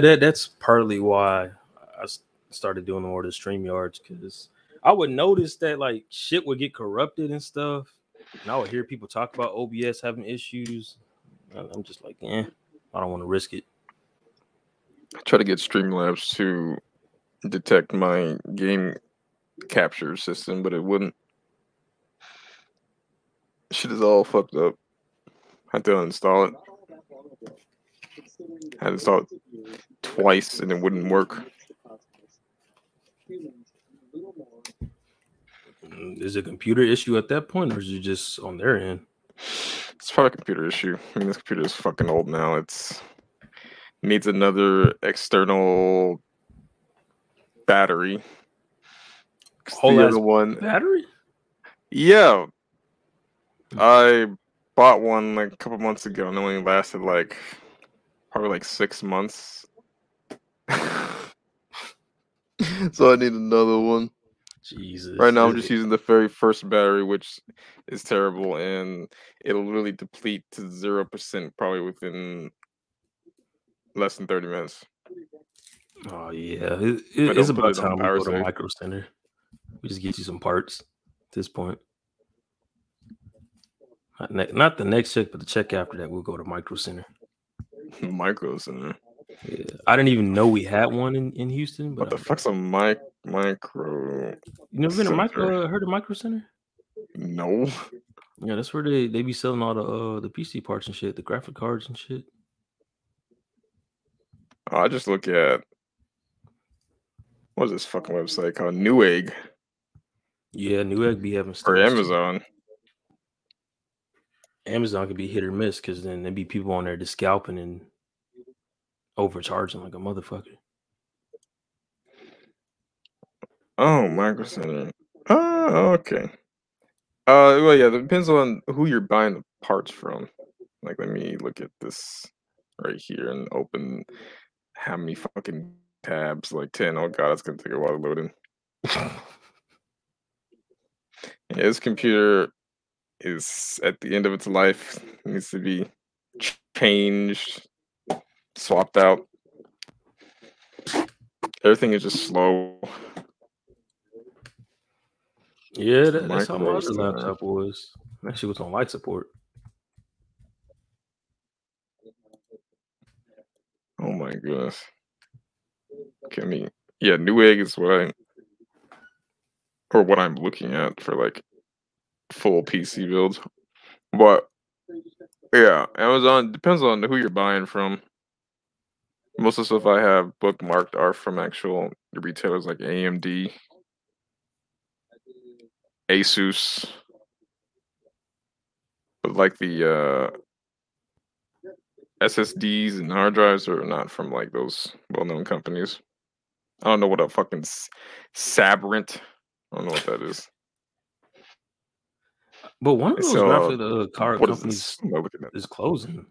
that that's partly why I started doing more of the StreamYards because I would notice that like shit would get corrupted and stuff. And I would hear people talk about OBS having issues. I'm just like, eh, I don't want to risk it. I try to get Streamlabs to detect my game capture system, but it wouldn't. Shit is all fucked up. I had to uninstall it. I had to it twice and it wouldn't work. Mm, is it a computer issue at that point, or is it just on their end? It's probably a computer issue. I mean, this computer is fucking old now. It's needs another external battery. Whole the other one battery. Yeah, I bought one like a couple months ago, and it only lasted like probably like six months. so I need another one. Jesus. Right now, I'm just using the very first battery, which is terrible, and it'll really deplete to zero percent probably within less than thirty minutes. Oh yeah, it, it, it's about time we go to Micro Center. We just get you some parts at this point. Not, ne- not the next check, but the check after that, we'll go to Micro Center. Micro Center. Yeah, I didn't even know we had one in, in Houston. what the fuck's a mic micro? You never been a micro? Uh, heard of Micro Center? No. Yeah, that's where they they be selling all the uh the PC parts and shit, the graphic cards and shit. I just look at what's this fucking website called Newegg. Yeah, Newegg be having stuff. Or Amazon. Amazon could be hit or miss because then there'd be people on there just scalping and overcharging like a motherfucker. Oh, Micro Center. Oh, okay. Uh, well, yeah, it depends on who you're buying the parts from. Like, let me look at this right here and open how many fucking tabs? Like 10. Oh, God, it's going to take a while to load in. yeah, this computer is at the end of its life, it needs to be changed, swapped out. Everything is just slow. Yeah, that, that's how my other laptop was. Actually, was on light support. Oh my goodness. Okay, I mean, yeah, Newegg is what I or what I'm looking at for like full PC builds. But yeah, Amazon depends on who you're buying from. Most of the stuff I have bookmarked are from actual retailers like AMD, Asus, but like the uh, SSDs and hard drives are not from like those well-known companies. I don't know what a fucking Sabrent. I don't know what that is. But one of those so, graphic uh, car companies is, is, closing.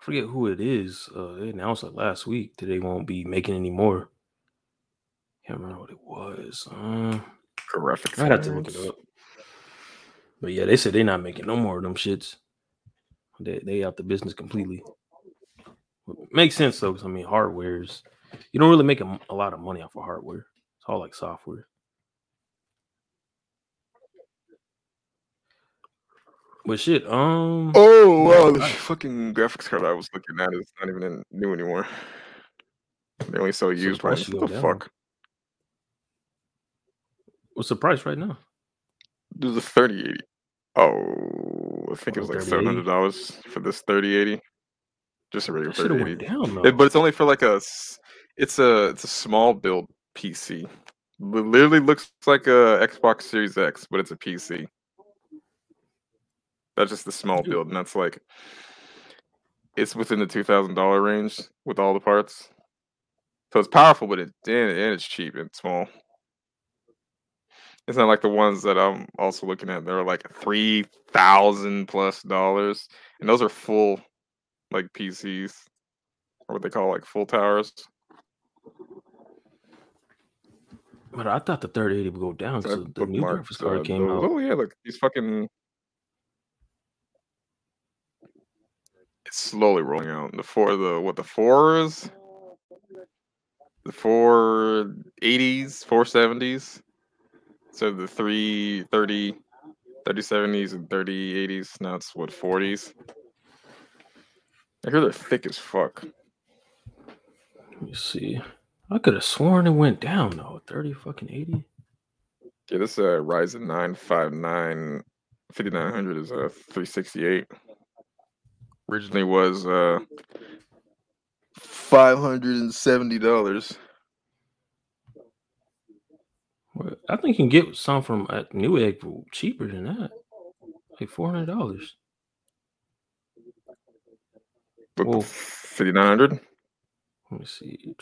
I forget who it is. Uh, they announced it last week that they won't be making any more. Can't remember what it was. Uh, graphic. I have to look it up. But yeah, they said they're not making no more of them shits. They they out the business completely. Makes sense though, because I mean, hardware's you don't really make a, a lot of money off of hardware. It's all like software. But shit, um. Oh wow, the fucking graphics card I was looking at is not even in, new anymore. They only sell used ones. What the fuck? What's the price right now? There's a 3080. Oh, I think it was like seven hundred dollars for this 3080. Just a regular 3080. Down, it, but it's only for like a. It's a it's a small build PC. It literally looks like a Xbox Series X, but it's a PC. That's just the small build, and that's like it's within the two thousand dollar range with all the parts. So it's powerful, but it and, it's cheap and small. It's not like the ones that I'm also looking at. They're like three thousand plus dollars, and those are full, like PCs, or what they call like full towers. But I thought the 3080 would go down because the new graphics card uh, came out. Oh yeah, look, these fucking It's slowly rolling out. The four, the what the fours, the four eighties, four seventies. So the three thirty, thirty seventies and thirty eighties. Now it's what forties. I hear they're thick as fuck. Let me see. I could have sworn it went down though. 30 fucking 80. Yeah, this uh Ryzen 959 5900 is a uh, 368. Originally was uh $570. Well, I think you can get some from at Newegg for cheaper than that. Like $400. Well, 5900 let me see.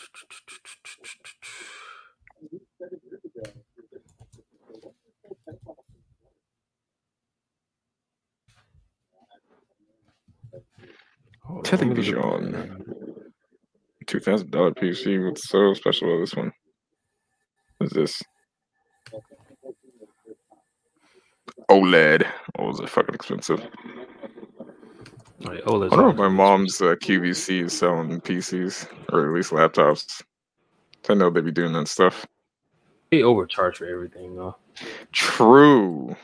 Television. Two thousand dollar PC. What's so special about this one? What is this? OLED. Oh, was it fucking expensive? Right, oh, I don't know if my mom's uh, QVC is selling PCs or at least laptops. I know they be doing that stuff. They overcharge for everything, though. True.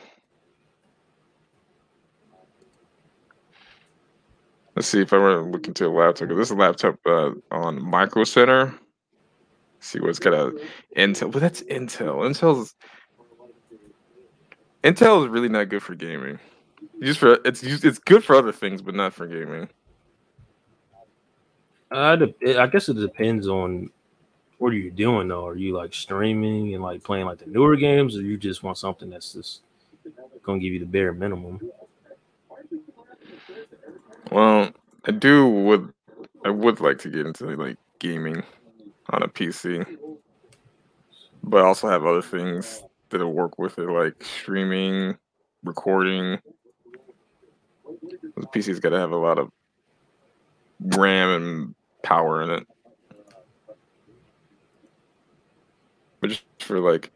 Let's see if I want to look into a laptop. This is a laptop uh, on Micro Center. Let's see what's got a Intel, but that's Intel. Intel's Intel is really not good for gaming. Just for it's it's good for other things, but not for gaming. Uh, I guess it depends on what are you doing though. Are you like streaming and like playing like the newer games, or you just want something that's just gonna give you the bare minimum? Well, I do would I would like to get into like gaming on a PC, but I also have other things that'll work with it, like streaming, recording, the PC's got to have a lot of RAM and power in it. But just for like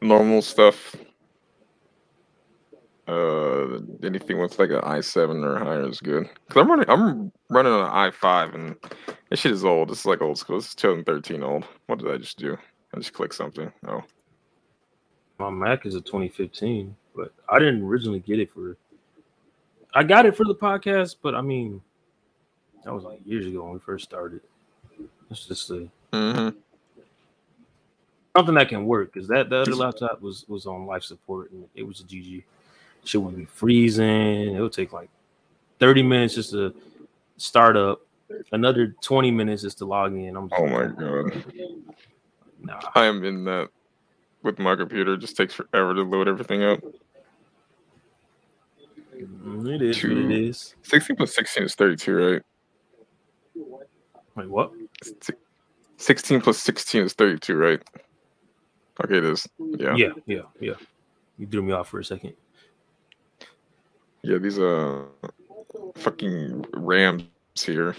normal stuff, uh, anything with like an i7 or higher is good. Cause I'm running, I'm running on an i5, and this shit is old. It's like old school. It's 2013 old. What did I just do? I just clicked something. Oh, my Mac is a 2015, but I didn't originally get it for I got it for the podcast, but I mean, that was like years ago when we first started. It's just a mm-hmm. something that can work because that the other laptop was was on life support and it was a GG. Shit would be freezing. It would take like thirty minutes just to start up. Another twenty minutes just to log in. I'm oh my god. Nah. I am in that with my computer. It just takes forever to load everything up. Mm, it is Two, it is. 16 plus 16 is 32, right? Wait, what? 16 plus 16 is 32, right? Okay, it is. Yeah. Yeah, yeah, yeah. You threw me off for a second. Yeah, these uh fucking Rams here.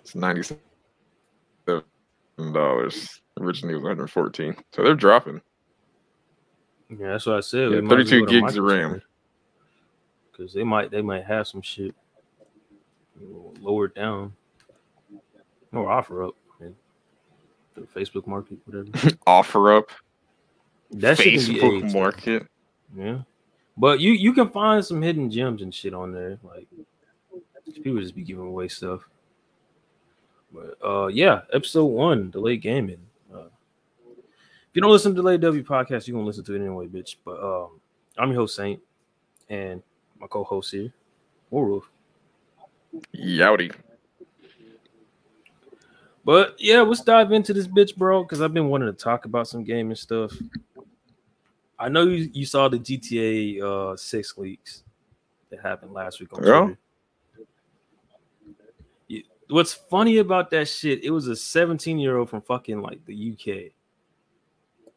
It's 97 dollars. Originally was 114. So they're dropping. Yeah, that's what I said. Yeah, 32 gigs of RAM because they might they might have some shit lower down or offer up. the Facebook market, whatever. offer up. That Facebook market. Yeah, but you you can find some hidden gems and shit on there. Like people just be giving away stuff. But uh, yeah, episode one, delayed gaming. Uh, if you don't listen to Delayed W podcast, you're gonna listen to it anyway, bitch. But um, I'm your host Saint, and my co-host here, Wolf. Yowdy. But yeah, let's dive into this bitch, bro, because I've been wanting to talk about some gaming stuff. I know you, you saw the GTA uh, six leaks that happened last week on. Twitter. What's funny about that shit? It was a 17 year old from fucking like the UK.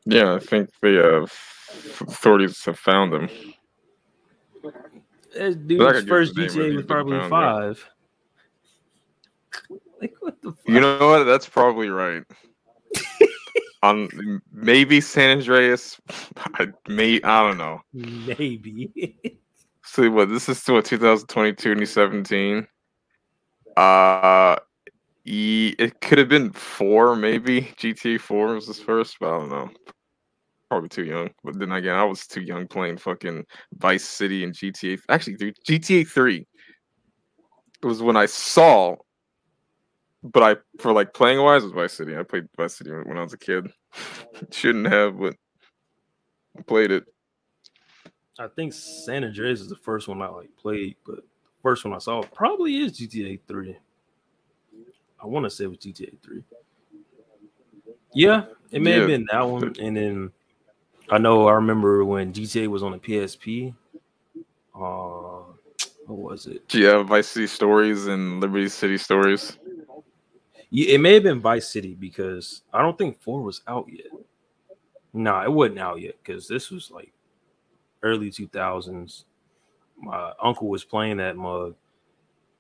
Yeah, I think the uh, authorities have found him. This dude's first GTA was probably five. like what the? Fuck? You know what? That's probably right. On maybe San Andreas, I may I don't know. Maybe. See what this is still 2022 2017. Uh E, it could have been four, maybe GTA Four was his first, but I don't know. Probably too young. But then again, I was too young playing fucking Vice City and GTA. Actually, dude, GTA Three. It was when I saw, but I for like playing wise was Vice City. I played Vice City when I was a kid. Shouldn't have, but I played it. I think San Andreas is the first one I like played, but the first one I saw probably is GTA Three. I want to say it was GTA Three. Yeah, it may Yeah. have been that one, and then I know I remember when GTA was on the PSP. Uh, what was it? Yeah, Vice City Stories and Liberty City Stories. Yeah, it may have been Vice City because I don't think four was out yet. Nah, it wasn't out yet because this was like early two thousands. My uncle was playing that mug,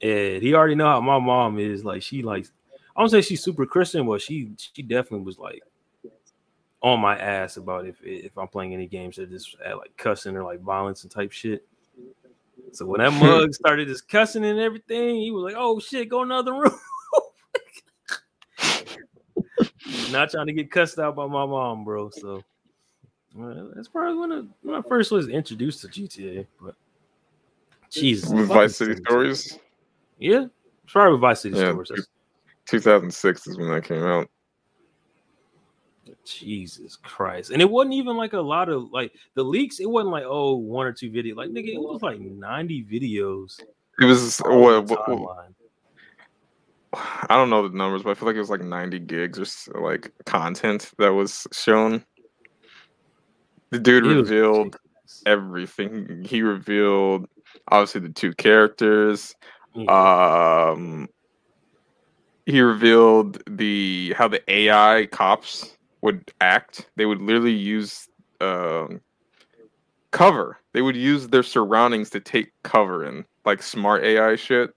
and he already know how my mom is. Like she likes, I don't say she's super Christian, but she she definitely was like on my ass about if if I'm playing any games that just had like cussing or like violence and type shit. So when that mug started just cussing and everything, he was like, "Oh shit, go another room." Not trying to get cussed out by my mom, bro. So uh, that's probably when I, when I first was introduced to GTA. But Jesus, With Vice City Stories. Yeah, probably with Vice City Yeah, Stories. 2006 is when that came out. Jesus Christ. And it wasn't even like a lot of like the leaks, it wasn't like oh one or two videos. Like nigga, it was like 90 videos. It was what, what, what-. I don't know the numbers, but I feel like it was like 90 gigs or s- like content that was shown. The dude It revealed everything. He revealed obviously the two characters. Yeah. Um, he revealed the how the AI cops would act. They would literally use um, cover. They would use their surroundings to take cover in, like smart AI shit.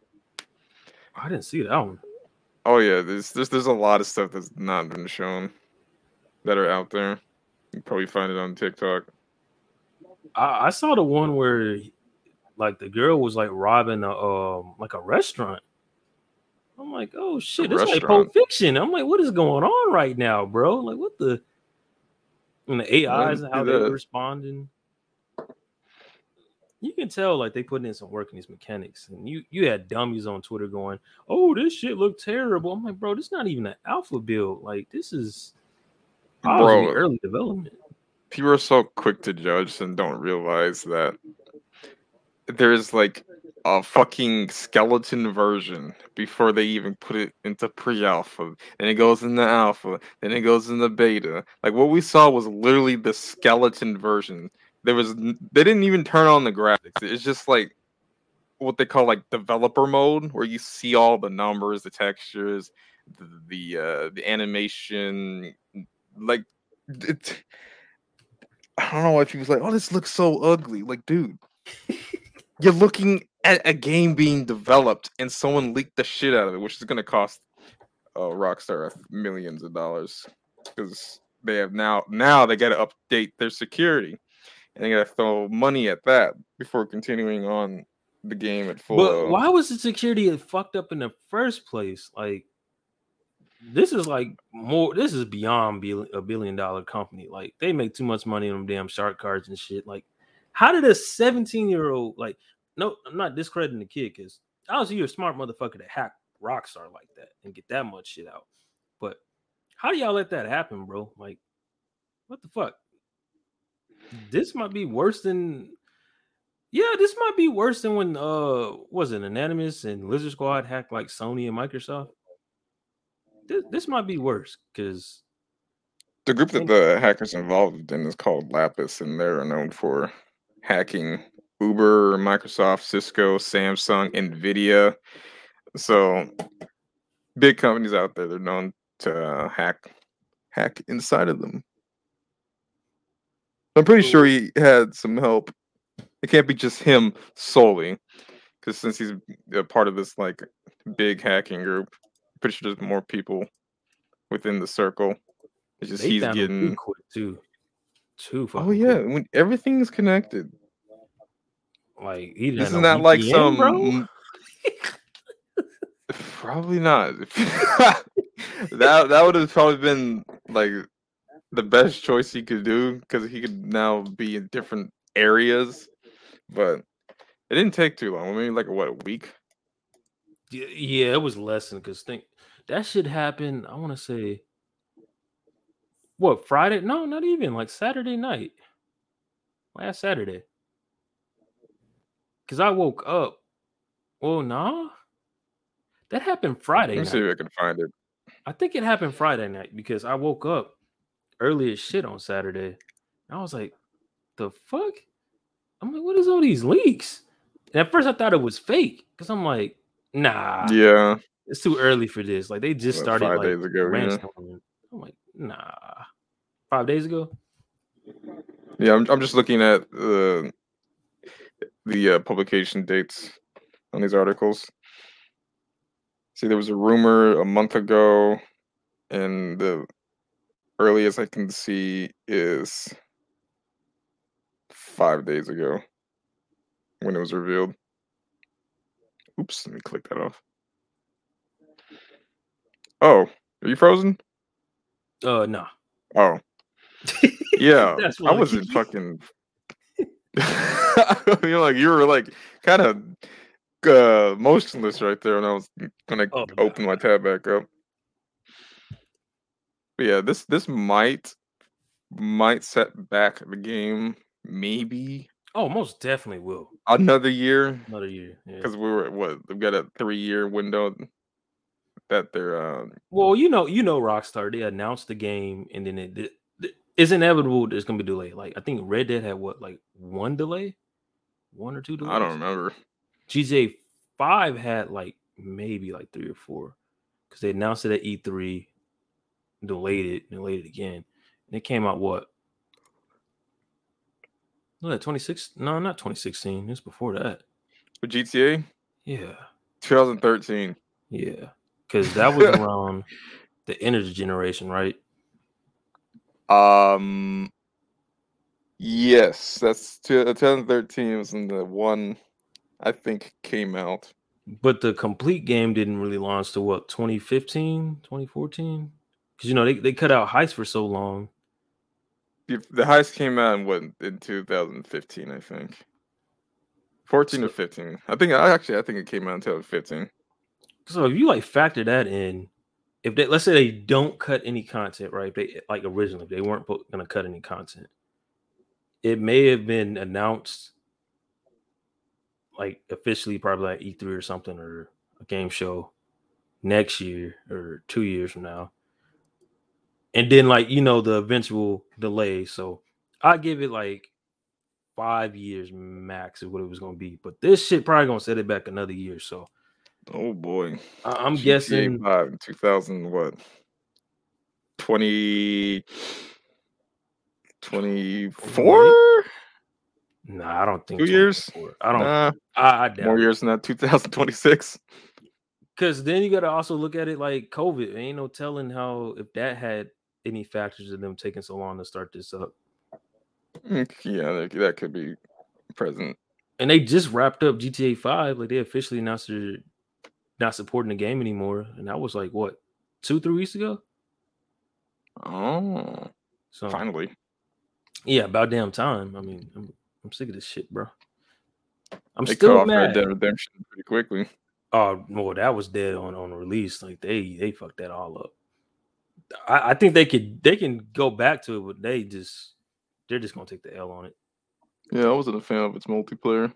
I didn't see that one. Oh yeah, there's there's there's a lot of stuff that's not been shown that are out there. You can probably find it on TikTok. I, I saw the one where like the girl was like robbing a um like a restaurant. I'm like, oh shit, it's like? Pulp Fiction. I'm like, what is going on right now, bro? Like, what the and the AIs and how they're responding. Can tell like they putting in some work in these mechanics, and you you had dummies on Twitter going, "Oh, this shit looked terrible." I'm like, bro, this not even an alpha build. Like, this is Bro. early development. People are so quick to judge and don't realize that there's like a fucking skeleton version before they even put it into pre-alpha. Then it goes into alpha. Then it goes into beta. Like what we saw was literally the skeleton version. There was they didn't even turn on the graphics. It's just like what they call like developer mode, where you see all the numbers, the textures, the the, uh, the animation. Like it, I don't know why people's like, oh, this looks so ugly. Like, dude, you're looking at a game being developed and someone leaked the shit out of it, which is gonna cost uh, Rockstar millions of dollars because they have now now they got to update their security and they got to throw money at that before continuing on the game at full. But why was the security fucked up in the first place? Like, this is like more. This is beyond a billion dollar company. Like, they make too much money on them damn shark cards and shit. Like, how did a 17 year old like? No, I'm not discrediting the kid because obviously you're a smart motherfucker to hack Rockstar like that and get that much shit out. But how do y'all let that happen, bro? Like, what the fuck? This might be worse than yeah, this might be worse than when uh was it Anonymous and Lizard Squad hacked like Sony and Microsoft. This, this might be worse because the group that the hackers involved in is called Lapsus, and they're known for hacking Uber, Microsoft, Cisco, Samsung, Nvidia. So big companies out there, they're known to uh, hack hack inside of them. I'm pretty sure he had some help. It can't be just him solely, because since he's a part of this like big hacking group, pretty sure there's more people within the circle. It's just they he's getting too too. Too Oh yeah, quick. when everything's connected. Like he This is no not like VPN, some bro. Probably not. that that would have probably been like the best choice he could do because he could now be in different areas. But it didn't take too long. Maybe like what a week. Yeah, it was less than because think that should happen. I want to say what Friday? No, not even like Saturday night. Last Saturday. Cause I woke up. Well, nah. That happened Friday. Let me night. see if I can find it. I think it happened Friday night because I woke up early as shit on Saturday. I was like, the fuck? I'm like, what is all these leaks? And at first I thought it was fake because I'm like, nah, Yeah, it's too early for this. Like they just started five like, days ago, yeah. I'm like, nah. Five days ago? yeah. I'm I'm just looking at the the uh, publication dates on these articles. See, there was a rumor a month ago, and the earliest I can see is five days ago when it was revealed. Oops, let me click that off. Oh, are you frozen? Uh no. Oh, yeah. I wasn't fucking. you know, like you were like kind of uh, motionless right there, and I was gonna Oh, open my tab back up. But yeah, this this might might set back the game maybe Oh, most definitely will. another year Another year. Yeah. because we were what we've got a three year window that they're uh, Well, you know, you know, Rockstar. They announced the game, and then it, it, it- it's inevitable. There's gonna be delay. Like I think Red Dead had what, like one delay, one or two delays. I don't remember. GTA Five had like maybe like three or four, because they announced it at E3, delayed it, delayed it again, and it came out what? No, that 26. No, not 2016. It's before that. But GTA Yeah, 2013. yeah, because that was around the energy generation, right? Um. Yes, that's two- uh, 2013 was in the one I think came out. But the complete game didn't really launch to what 2015, 2014? Because you know they, they cut out heist for so long. The, heist came out in what in 2015, I think. 14 or 15. I think I actually I think it came out in 2015. So if you like factor that in, if they let's say they don't cut any content, right? They like originally they weren't gonna cut any content. It may have been announced like officially probably like E3 or something or a game show next year or two years from now. And then like you know the eventual delay. So I give it like five years max is what it was gonna be. But this shit probably gonna set it back another year. So Oh boy. I- I'm GTA guessing 5 2000 what? 20 24? Nah, I don't think Two years? I don't. Nah, I, I doubt more years than that 2026. Because then you got to also look at it like COVID. Ain't no telling how if that had any factors of them taking so long to start this up. Mm, Yeah, that, could be present. And they just wrapped up GTA Five. Like they officially announced they're not supporting the game anymore. And that was like what two, three weeks ago. Oh, So finally. yeah, about damn time. I mean, I'm, I'm sick of this shit, bro. I'm They cut still off Red mad. Dead Redemption pretty quickly. Oh well, that was dead on on release. Like they they fucked that all up. I, I think they could they can go back to it, but they just they're just gonna take the L on it. Yeah, I wasn't a fan of its multiplayer.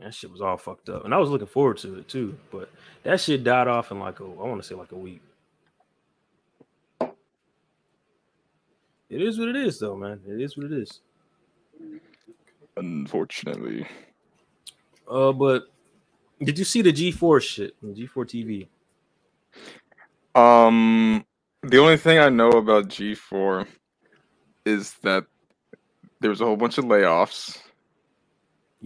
That shit was all fucked up, and I was looking forward to it too. But that shit died off in like a I want to say like a week. It is what it is, though, man. It is what it is. Unfortunately. Uh, but did you see the G4 shit? The G4 TV. Um, the only thing I know about G4 is that there was a whole bunch of layoffs,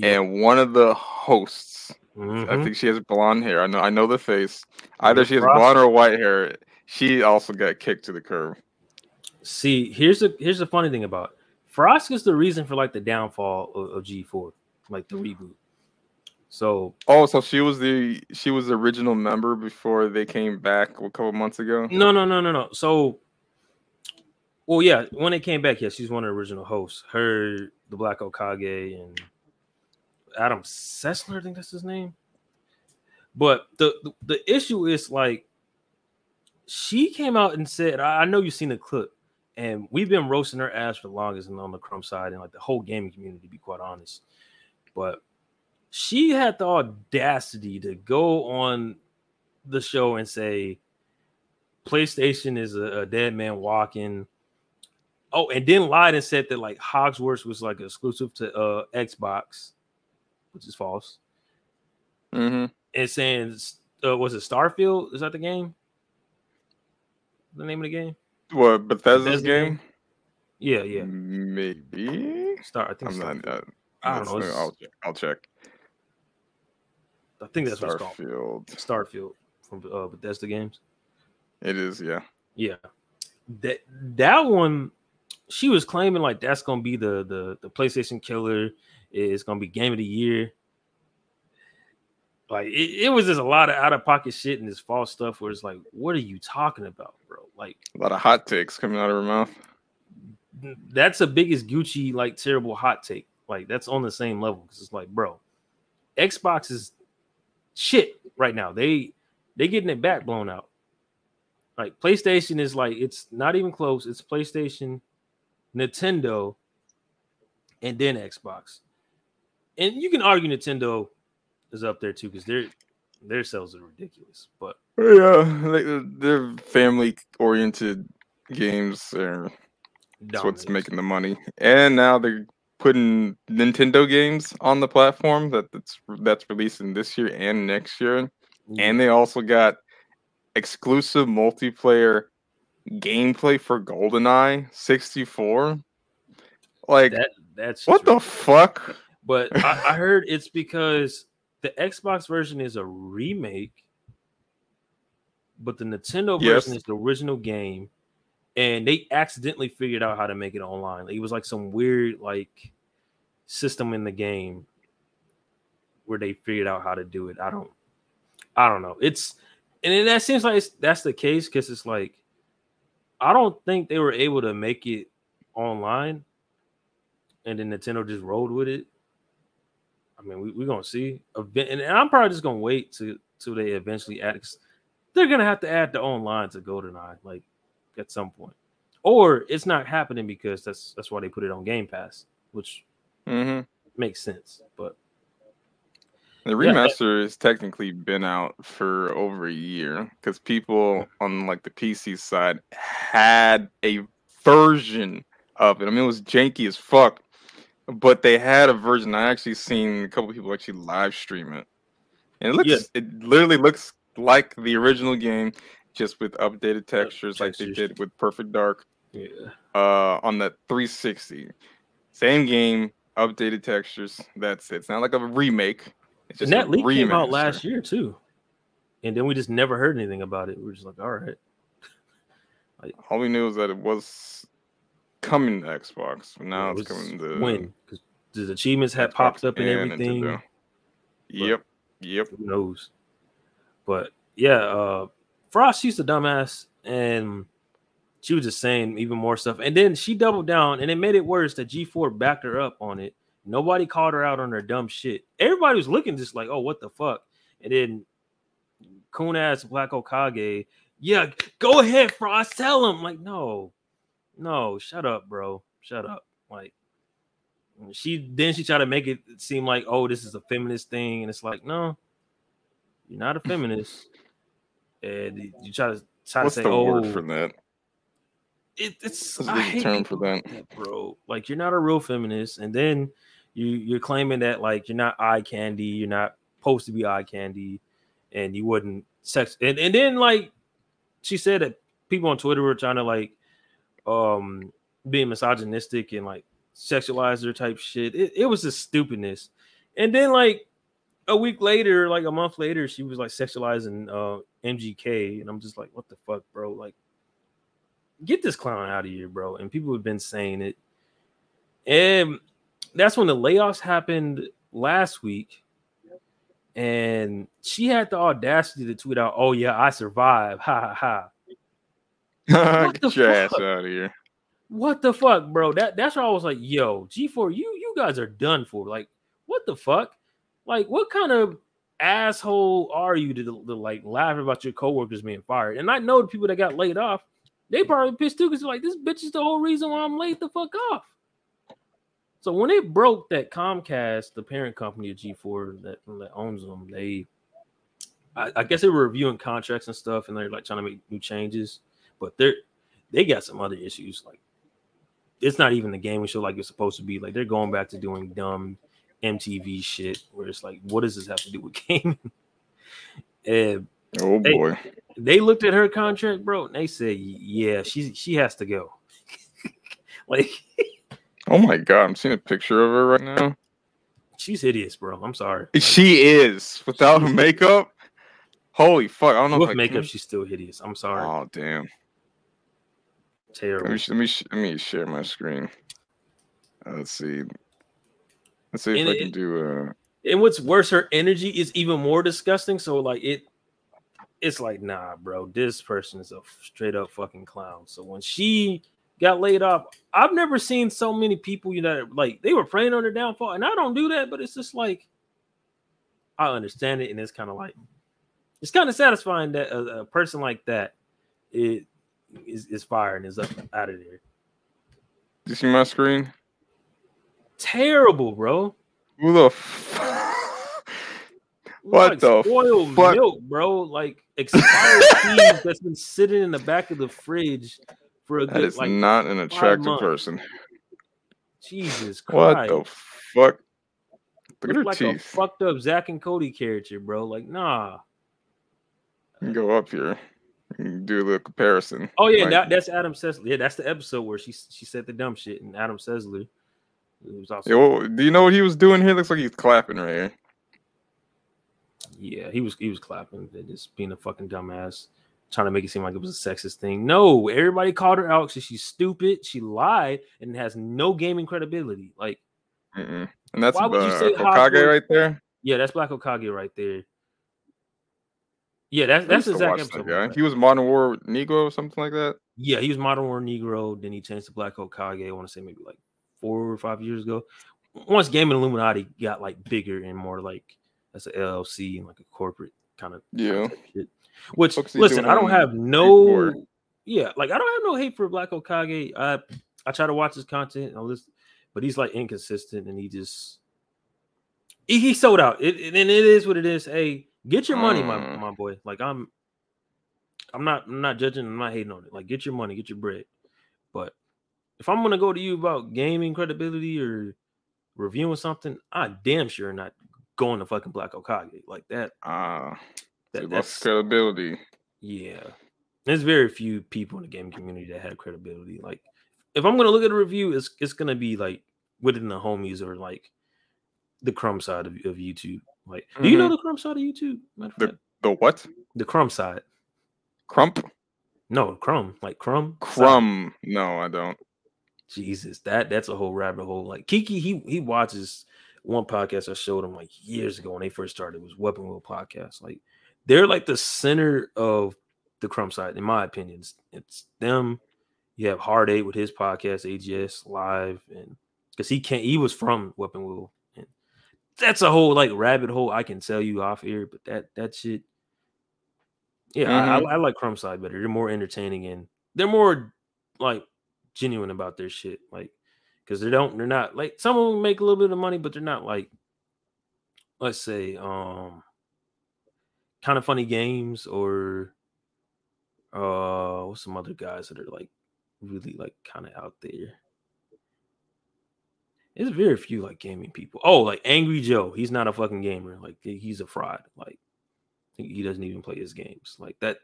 and one of the hosts, I Mhm. think she has blonde hair. I know, I know the face. Either she has blonde or white hair. She also got kicked to the curb. See, here's the here's the funny thing about it. Frost is the reason for like the downfall of, of G4, like the reboot. So Oh, so she was the she was the original member before they came back a couple months ago. no, no, no, no, no. So, well, yeah, when they came back, yeah, she's one of the original hosts. Her, the Black Hokage, and Adam Sessler, I think that's his name. But the the, the issue is like she came out and said, I, I know you've seen the clip, and we've been roasting her ass for the longest and on the crumb side and like the whole gaming community, to be quite honest. But she had the audacity to go on the show and say PlayStation is a, a dead man walking. Oh, and then lied and said that like Hogwarts was like exclusive to uh Xbox, which is false. Mm-hmm. And saying uh, was it Starfield? Is that the game? The name of the game? What Bethesda's Bethesda game? game? Yeah, yeah. Maybe. Star. I think. I'm not. Uh, I don't know. I'll check. I'll check. I think that's what it's called. Starfield. Starfield from uh, Bethesda games. It is. Yeah. Yeah, that that one, she was claiming like that's gonna be the the the PlayStation killer. It's gonna be game of the year. Like it, it was just a lot of out of pocket shit and this false stuff. Where it's like, what are you talking about, bro? Like A lot of hot takes coming out of her mouth. that's the biggest Gucci like terrible hot take. Like that's on the same level because it's like, bro, Xbox is shit right now. They they getting it back blown out. Like PlayStation is like it's not even close. It's PlayStation, Nintendo, and then Xbox. And you can argue Nintendo is up there too because their their sales are ridiculous. But Yeah, like uh, they're family oriented games. Are that's what's making the money. And now they're putting Nintendo games on the platform that that's that's releasing this year and next year. And they also got exclusive multiplayer gameplay for GoldenEye 64. Like that that's what the fuck? But I, I heard it's because the Xbox version is a remake, but the Nintendo Yes. version is the original game, and they accidentally figured out how to make it online. It was like some weird like system in the game where they figured out how to do it. I don't, I don't know. It's and that seems like that's the case because it's like I don't think they were able to make it online, and then Nintendo just rolled with it. I mean, we, we're gonna see. Event, and I'm probably just gonna wait to till they eventually add. They're gonna have to add the online to GoldenEye, like at some point, or it's not happening because that's that's why they put it on Game Pass, which hmm makes sense. But The Yeah, remaster has technically been out for over a year because people on like the PC side had a version of it. I mean, it was janky as fuck, but they had a version. I actually seen a couple people actually live stream it, and it looks, Yeah. it literally looks like the original game, just with updated textures, like they did with Perfect Dark yeah, uh on the 360. Same game, updated textures. That's it. It's not like a remake. It's and that a leak came out last year too, and then we just never heard anything about it. We are just like, all right, All we knew is that it was coming to Xbox. Now it it's coming to when because the achievements had Xbox popped up and and everything. Yep. Yep. who knows? But yeah, uh Frost she's a dumbass, and she was just saying even more stuff. And then she doubled down, and it made it worse that G4 backed her up on it. Nobody called her out on her dumb shit. Everybody was looking just like, oh, what the fuck? And then coon ass Black Hokage, yeah, go ahead, Frost, tell him. Like, no, no, shut up, bro. Shut up. Like she then she tried to make it seem like, oh, this is a feminist thing, and it's like, no, you're not a feminist. And you try to try What's to say, the oh, word for that? it, it's What's I the term for that? bro. Like you're not a real feminist, and then you you're claiming that like you're not eye candy, you're not supposed to be eye candy, and you wouldn't sex. And and then like she said that people on Twitter were trying to like um being misogynistic and like sexualizer type shit. It, it was just stupidness. And then like a week later, like a month later, she was like sexualizing uh MGK, and I'm just like, what the fuck, bro? Like get this clown out of here, bro. And people have been saying it. And that's when the layoffs happened last week. and she had the audacity to tweet out, "Oh yeah, I survived." Ha ha ha. Get the your ass fuck? out of here. What the fuck, bro? That that's why I was like, "Yo, G4, you you guys are done for." Like, what the fuck? Like, what kind of asshole are you to, to like laugh about your coworkers being fired? And I know the people that got laid off, they probably pissed too because like this bitch is the whole reason why I'm laid the fuck off. So when it broke that Comcast, the parent company of G4 that, that owns them, they I, I guess they were reviewing contracts and stuff and they're like trying to make new changes, but they're they got some other issues. Like it's not even the gaming show like it's supposed to be. Like they're going back to doing dumb MTV shit where it's like, what does this have to do with gaming? and Oh boy. they looked at her contract, bro, and they said, yeah, she she has to go. like Oh my god, I'm seeing a picture of her right now. she's hideous, bro. I'm sorry. She is without She's- makeup. Holy fuck! I don't know if With makeup, can- she's still hideous. I'm sorry. Oh damn! Let Terrible. me let me let me share my screen. Uh, let's see. Let's see if And I it- can do. Uh, And what's worse, her energy is even more disgusting. So like it, it's like nah, bro. This person is a straight up fucking clown. So when she got laid off, I've never seen so many people. You know, like they were praying on her downfall, and I don't do that. But it's just like I understand it, and it's kind of like it's kind of satisfying that a, a person like that it is is fired and is up out of there. you see my screen? Terrible, bro. Who the? F- What like the spoiled fuck? milk, bro? Like expired cheese that's been sitting in the back of the fridge for a that good is like not an attractive months. person. Jesus Christ! What the fuck? Look at her like a teeth. fucked up Zack and Cody character, bro. Like, nah. Go up here. Do a little comparison. Oh yeah, Like, that, that's Adam Sessler. Yeah, that's the episode where she she said the dumb shit, and Adam Sessler. Also well, do you know what he was doing here? Looks like he's clapping right here. yeah, he was he was clapping, and just being a fucking dumbass, trying to make it seem like it was a sexist thing. No, everybody called her out because she's stupid, she lied, and has no gaming credibility. Like. Mm-mm. And that's Why would you uh, say Hokage right there. Yeah, that's Black Hokage right there. Yeah, that's that's used the to exact watch that right? He was Modern War Negro or something like that. Yeah, he was Modern War Negro. Then he changed to Black Hokage. I want to say maybe like four or five years ago. Once Game and Illuminati got like bigger and more like as an LLC and like a corporate kind of Yeah. shit. Which listen, I don't have no yeah, like I don't have no hate for Black Hokage. I I try to watch his content and I listen, but he's like inconsistent and he just he, he sold out. It, and it is what it is. Hey, get your money, my Mm. my boy. Like I'm I'm not I'm not judging, I'm not hating on it. Like get your money, get your bread. But if I'm gonna go to you about gaming credibility or reviewing something, I damn sure not going to fucking Black Hokage like that. Ah, that that's credibility. yeah. There's very few people in the gaming community that have credibility. Like, if I'm gonna look at a review, it's it's gonna be like within the homies or like the crumb side of, of YouTube. Like, do you know the crumb side of YouTube? Of The- fact, The what? the crumb side. Crump? No, crumb, like crumb. side. Crumb? No, I don't. Jesus, that that's a whole rabbit hole. Like Kiki, he he watches one podcast I showed him like years ago when they first started. It was Weapon Wheel podcast. Like they're like the center of the crumb side, in my opinion. It's, it's them. You have Hard Eight with his podcast, AGS Live, and because he can't, he was from Weapon Wheel, and that's a whole like rabbit hole I can tell you off here. But that that shit, yeah, I, I, mm-hmm. I like crumb side better. They're more entertaining and they're more like genuine about their shit. Like, because they don't, they're not like some of them make a little bit of money, but they're not like, let's say, um, kind of funny games or uh, what's some other guys that are like really like kind of out there. There's very few like gaming people. Oh, like Angry Joe. He's not a fucking gamer. Like he's a fraud. Like he doesn't even play his games. Like that.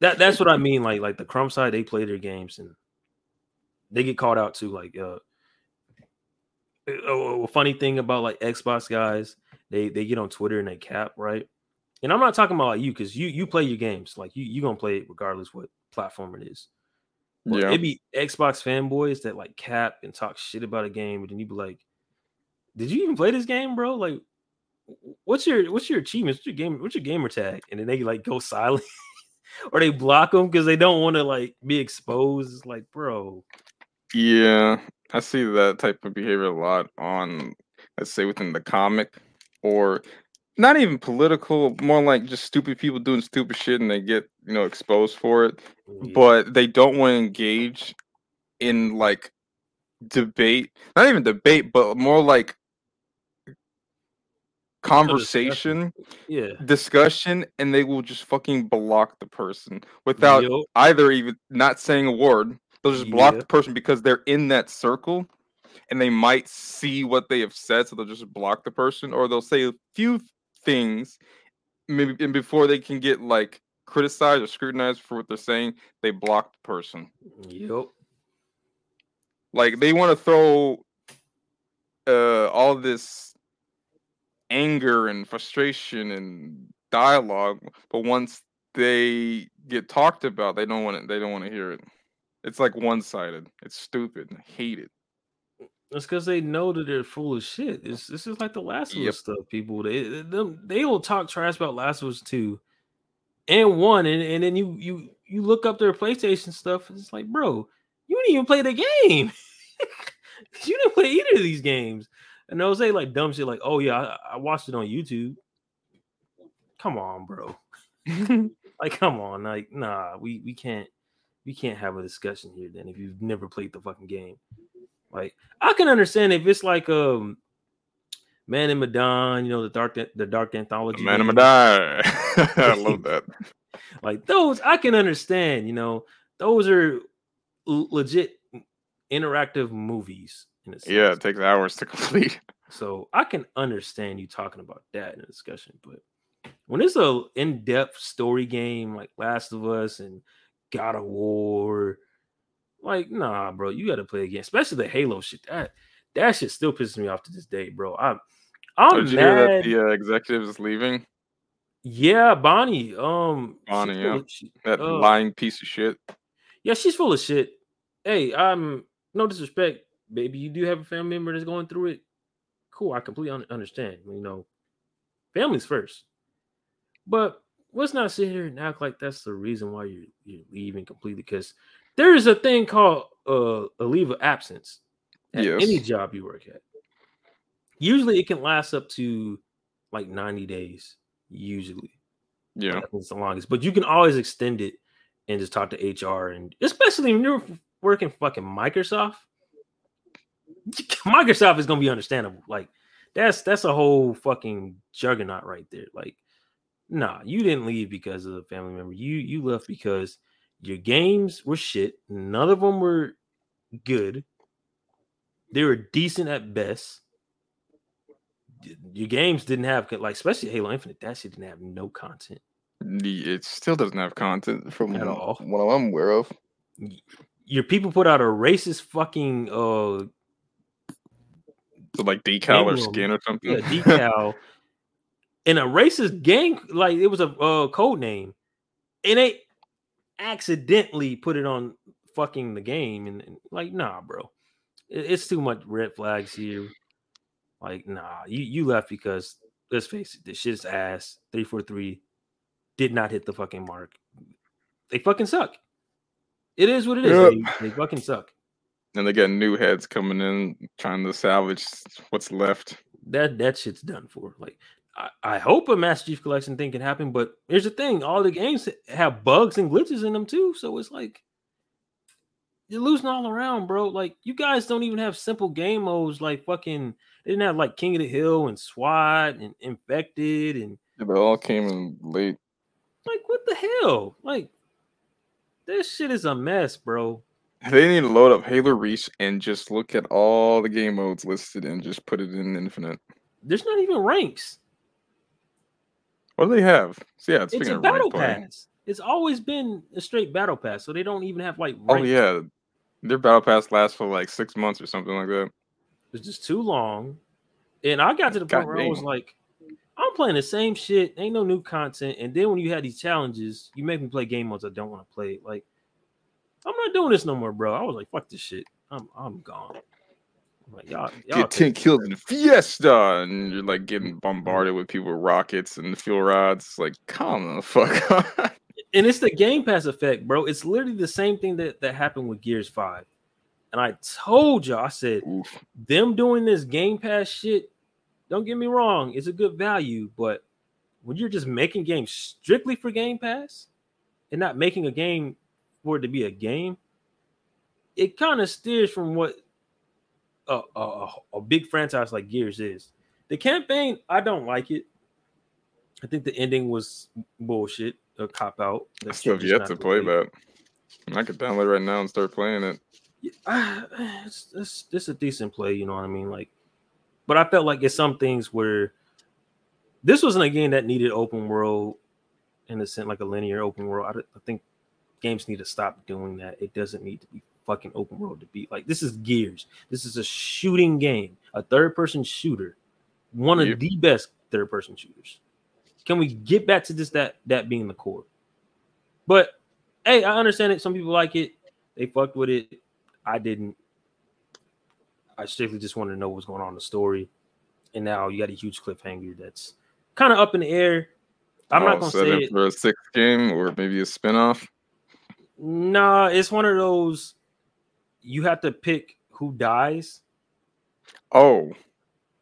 That that's what I mean. Like like the crumb side, they play their games and they get called out too. Like uh, a, a funny thing about like Xbox guys, they they get on Twitter and they cap right. And I'm not talking about like you because you you play your games like you you gonna play it regardless what platform it is. But Yeah. it be Xbox fanboys that like cap and talk shit about a game, and then you be like, "Did you even play this game, bro? Like, what's your what's your achievements? What's your game? What's your gamer tag? And then they like go silent, or they block them because they don't want to like be exposed. It's like, bro. Yeah, I see that type of behavior a lot on, let's say, within the comic, or not even political, more like just stupid people doing stupid shit and they get you know exposed for it, Yeah. but they don't want to engage in like debate, not even debate, but more like conversation yeah, discussion and they will just fucking block the person without Yup. either even not saying a word. They'll just block the person because they're in that circle and they might see what they have said, so they'll just block the person, or they'll say a few things maybe and before they can get like criticized or scrutinized for what they're saying, they block the person. Yep. Like they want to throw uh all this anger and frustration and dialogue, but once they get talked about, they don't want to they don't want to hear it. It's like one-sided. It's stupid. I hate it. That's because they know that they're full of shit. It's this is like the Last of Yep. Us stuff. People they they- them they will talk trash about Last of Us two and one, and, and then you you you look up their PlayStation stuff. And it's like, bro, you didn't even play the game. you didn't play either of these games. And they'll say like dumb shit like, oh yeah, I, I watched it on YouTube. Come on, bro. Like, come on, like, nah, we we can't we can't have a discussion here then if you've never played the fucking game. Like, I can understand if it's like um Man in Medan, you know, the dark the dark anthology. Man, game. die. I love that. Like those, I can understand, you know, those are l- legit interactive movies in a sense. Yeah, it takes hours to complete. So I can understand you talking about that in a discussion, but when it's a in-depth story game like Last of Us and God of War, like nah, bro, you got to play again, especially the Halo shit. That that shit still pisses me off to this day, bro. I'm I'm Did you hear that the uh, executive is leaving? Yeah, Bonnie. Um, Bonnie, yeah. That uh, lying piece of shit. Yeah, she's full of shit. Hey, um, no disrespect, baby. You do have a family member that's going through it. Cool, I completely un- understand. You know, family's first. But let's not sit here and act like that's the reason why you're, you're leaving completely. Because there is a thing called uh, a leave of absence at Yes. any job you work at. Usually, it can last up to like 90 days. Usually, Yeah. it's the longest, but you can always extend it and just talk to HR and especially when you're working fucking Microsoft. Microsoft is gonna be understandable. Like that's that's a whole fucking juggernaut right there. Like, nah, you didn't leave because of a family member. You you left because your games were shit. None of them were good. They were decent at best. Your games didn't have like, especially Halo Infinite. That shit didn't have no content. It still doesn't have content from At all. what I'm aware of. your people put out a racist fucking uh So like decal or skin or something. yeah, decal and a racist gang like it was a uh, code name. And they accidentally put it on fucking the game and, and, like nah bro. It- it's too much red flags here. Like nah you you left because let's face it this shit's ass. 343 did not hit the fucking mark. They fucking suck. It is what it is. Yep. they, they fucking suck. And they got new heads coming in trying to salvage what's left. that that shit's done for. Like, I, I hope a Master Chief Collection thing can happen, but here's the thing: all the games have bugs and glitches in them too. So it's like you're losing all around, bro. Like, you guys don't even have simple game modes like fucking. They didn't have like King of the Hill and SWAT and Infected and Yeah, They all came in late. like what the hell? Like, this shit is a mess, bro. They need to load up Halo Reach and just look at all the game modes listed and just put it in Infinite. There's not even ranks. What do they have? So yeah, It's speaking a battle play. pass. It's always been a straight battle pass, so they don't even have like. Oh yeah, their battle pass lasts for like six months or something like that. It's just too long. And I got to the point God where I was like, I'm playing the same shit. Ain't no new content. And then when you had these challenges, you make me play game modes I don't want to play. Like, I'm not doing this no more, bro. I was like, fuck this shit. I'm I'm gone. Like y'all, y'all Get ten kills in Fiesta, and you're like getting bombarded with people with rockets and fuel rods. Like, calm the fuck on. and it's the Game Pass effect, bro. It's literally the same thing that that happened with Gears Five. And I told y'all, I said, Oof. them doing this Game Pass shit. Don't get me wrong, it's a good value, but when you're just making games strictly for Game Pass and not making a game for it to be a game, it kind of steers from what a, a, a big franchise like Gears is. The campaign, I don't like it. I think the ending was bullshit, a cop out. I still have yet to play that. I could download it right now and start playing it. Yeah, it's, it's, it's a decent play, you know what I mean? Like, but I felt like it's some things where this wasn't a game that needed open world in a sense, like a linear open world. I, I think games need to stop doing that. It doesn't need to be fucking open world to be like this is Gears. This is a shooting game, a third person shooter, one of Yep. the best third person shooters. Can we get back to this that that being the core? But hey, I understand it. Some people like it. They fucked with it. I didn't. I strictly just wanted to know what's going on in the story. And now you got a huge cliffhanger that's kind of up in the air. I'm Oh, not gonna say it. for a sixth game or maybe a spinoff. Nah, it's one of those you have to pick who dies. Oh,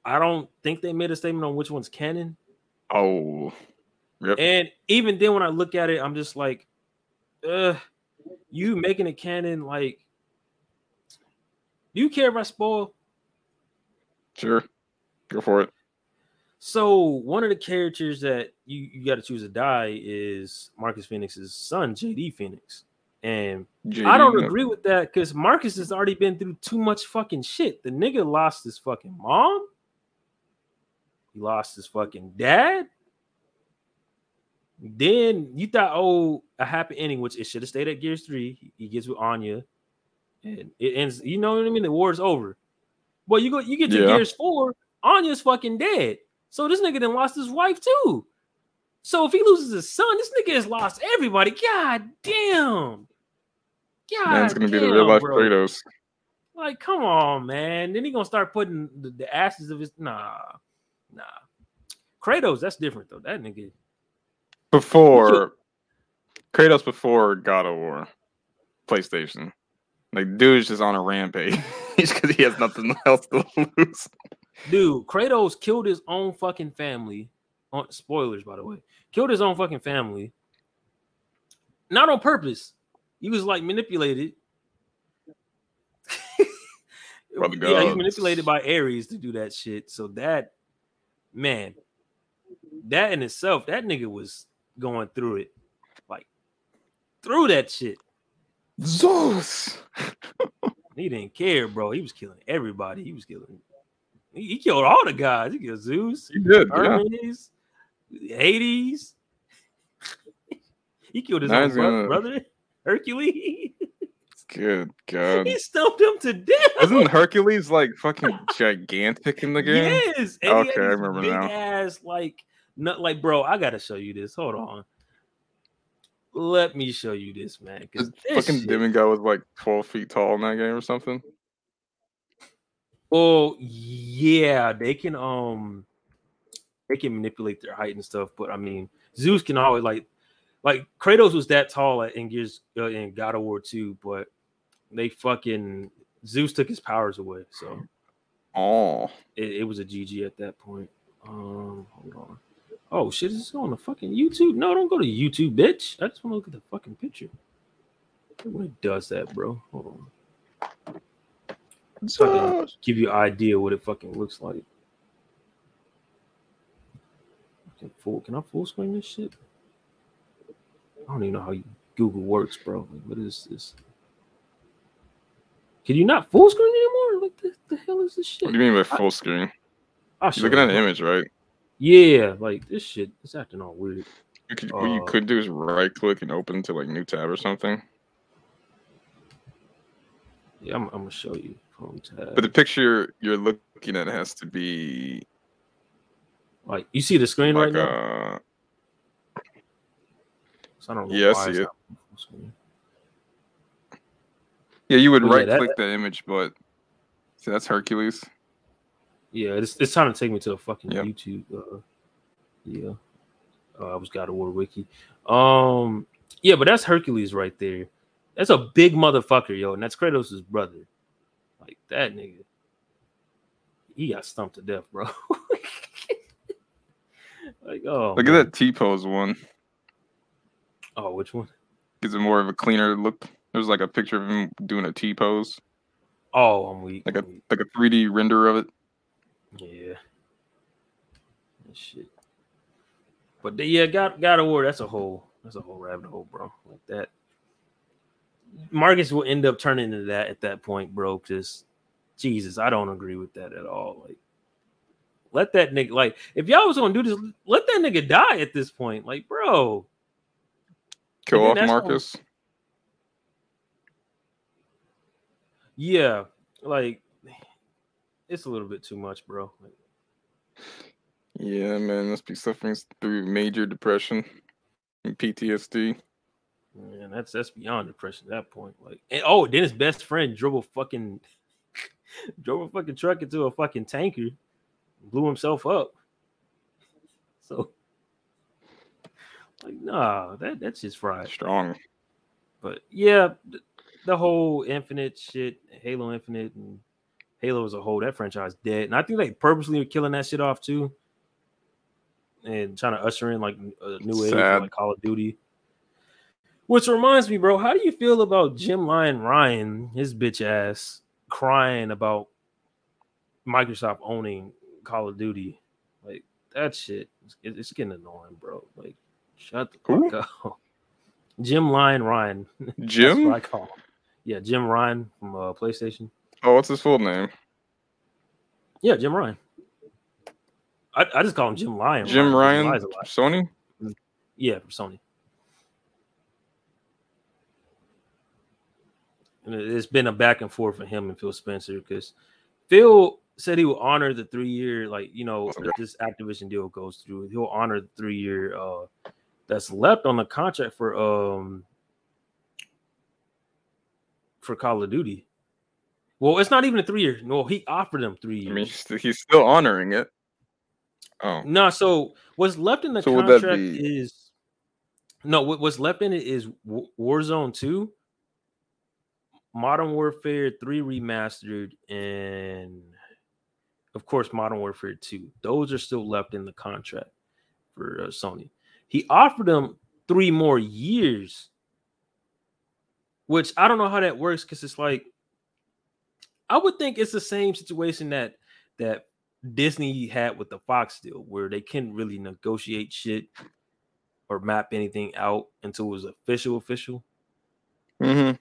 I don't think they made a statement on which one's canon. oh, yep. And even then, when I look at it, I'm just like, uh, you making a canon, like, do you care if I spoil? Sure, go for it. So one of the characters that you, you got to choose to die is Marcus Phoenix's son, JD Phoenix. And I don't agree with that because Marcus has already been through too much fucking shit. The nigga lost his fucking mom. He lost his fucking dad. Then you thought, oh, a happy ending, which it should have stayed at Gears 3. He, he gets with Anya. And it ends, you know what I mean? The war's over. But you go, you get to Yeah. Gears 4, Anya's fucking dead. So this nigga then lost his wife too. So if he loses his son, this nigga has lost everybody. God damn. God Man's gonna be the real life bro. Kratos. Like, come on, man. Then he gonna start putting the, the ashes of his nah, nah. Kratos, that's different though. That nigga, Before Kratos, before God of War, PlayStation. Like, dude's just on a rampage because he has nothing else to lose. dude, Kratos killed his own fucking family. On spoilers, by the way, killed his own fucking family. Not on purpose. He was like manipulated. Brother yeah, he was manipulated by Ares to do that shit. So that man, that in itself, that nigga was going through it, like through that shit. Zeus. He didn't care, bro. He was killing everybody. He was killing. He, he killed all the guys. He killed Zeus, He did, yeah. Hermes, Hades. he killed his Now own he's bro- gonna- brother, Hercules. Good God. he stumped him to death. Isn't Hercules like fucking gigantic in the game? Yes. And Okay, I remember big now. Ass, like, not like, bro. I gotta show you this. Hold on. Let me show you this, man. This fucking shit- demigod was like 12 feet tall in that game or something. Oh yeah, they can um they can manipulate their height and stuff, but I mean Zeus can always like like Kratos was that tall in Gears uh, in God of War 2, but they fucking Zeus took his powers away, so Oh, it, it was a GG at that point. Um hold on. Oh shit, is this on the fucking YouTube? No, don't go to YouTube, bitch. I just want to look at the fucking picture. What does that, bro. Hold on. Fucking give you an idea what it fucking looks like. Okay, full. Can I full screen this shit? I don't even know how you, Google works, bro. Like, what is this? Can you not full screen anymore? Like, the, the hell is this shit? what do you mean by full screen? I'll You're looking at an image, right? Yeah, like this shit. is acting all weird. You could, what you Uh, could do is right click and open to like new tab or something. Yeah, I'm, I'm gonna show you. Home tab. But the picture you're looking at has to be like, you see the screen right now? uh So I don't know yeah, I see it. not full screen. yeah, you would Oh, yeah, right that- click the image, but See, that's Hercules. Yeah, it's it's trying to take me to a fucking Yep. YouTube. Uh, yeah, uh, I was God of War wiki. Um, yeah, but that's Hercules right there. That's a big motherfucker, yo, and that's Kratos' brother. Like that nigga, he got stumped to death, bro. like, oh, Look at that T pose one. Oh, which one? Is it more of a cleaner look. There's like a picture of him doing a T pose, Oh, I'm weak. like a like a 3D render of it. Yeah. That shit. But the- yeah, God God of War, that's a whole that's a whole rabbit hole, bro. Like that. Marcus will end up turning into that at that point, bro. Because Jesus, I don't agree with that at all. Like, let that nigga like if y'all was gonna do this, let that nigga die at this point. Like, bro. Kill off Marcus. Yeah, like it's a little bit too much, bro. Like, Yeah, man, must be suffering through major depression and PTSD. Man, that's that's beyond depression at that point. Like, and oh, then his best friend drove a fucking drove a fucking truck into a fucking tanker, blew himself up. So, like, nah, that that's just fried. Strong. But yeah, th- the whole Infinite shit, Halo Infinite, and Halo as a whole, that franchise dead. And I think they purposely are killing that shit off too, and trying to usher in like a new age, of, like Call of Duty. Which reminds me, bro, how do you feel about Jim Lion Ryan, his bitch ass, crying about Microsoft owning Call of Duty? Like that shit, it's getting annoying, bro. Like, shut the Who? fuck up. Jim Lion Ryan. That's what Jim? I call him. Yeah, Jim Ryan from uh, PlayStation. Oh, what's his full name? Yeah, Jim Ryan. I, I just call him Jim Ryan. Jim Ryan, Lies a lot. Sony. Yeah, from Sony. And it- it's been a back and forth for him and Phil Spencer because Phil said he will honor the three year, like you know, Okay. if this Activision deal goes through, he'll honor the three year uh that's left on the contract for um for Call of Duty. Well, it's not even a three year. No, he offered them three I mean, he's st- he's still honoring it. Oh, No, so what's left in the So contract be- is no. What's left in it is Warzone Two, Modern Warfare Three remastered, and of course Modern Warfare Two. Those are still left in the contract for uh, Sony. He offered them three more years, which I don't know how that works because it's like I would think it's the same situation that that Disney had with the Fox deal, where they couldn't really negotiate shit or map anything out until it was official, official. hmm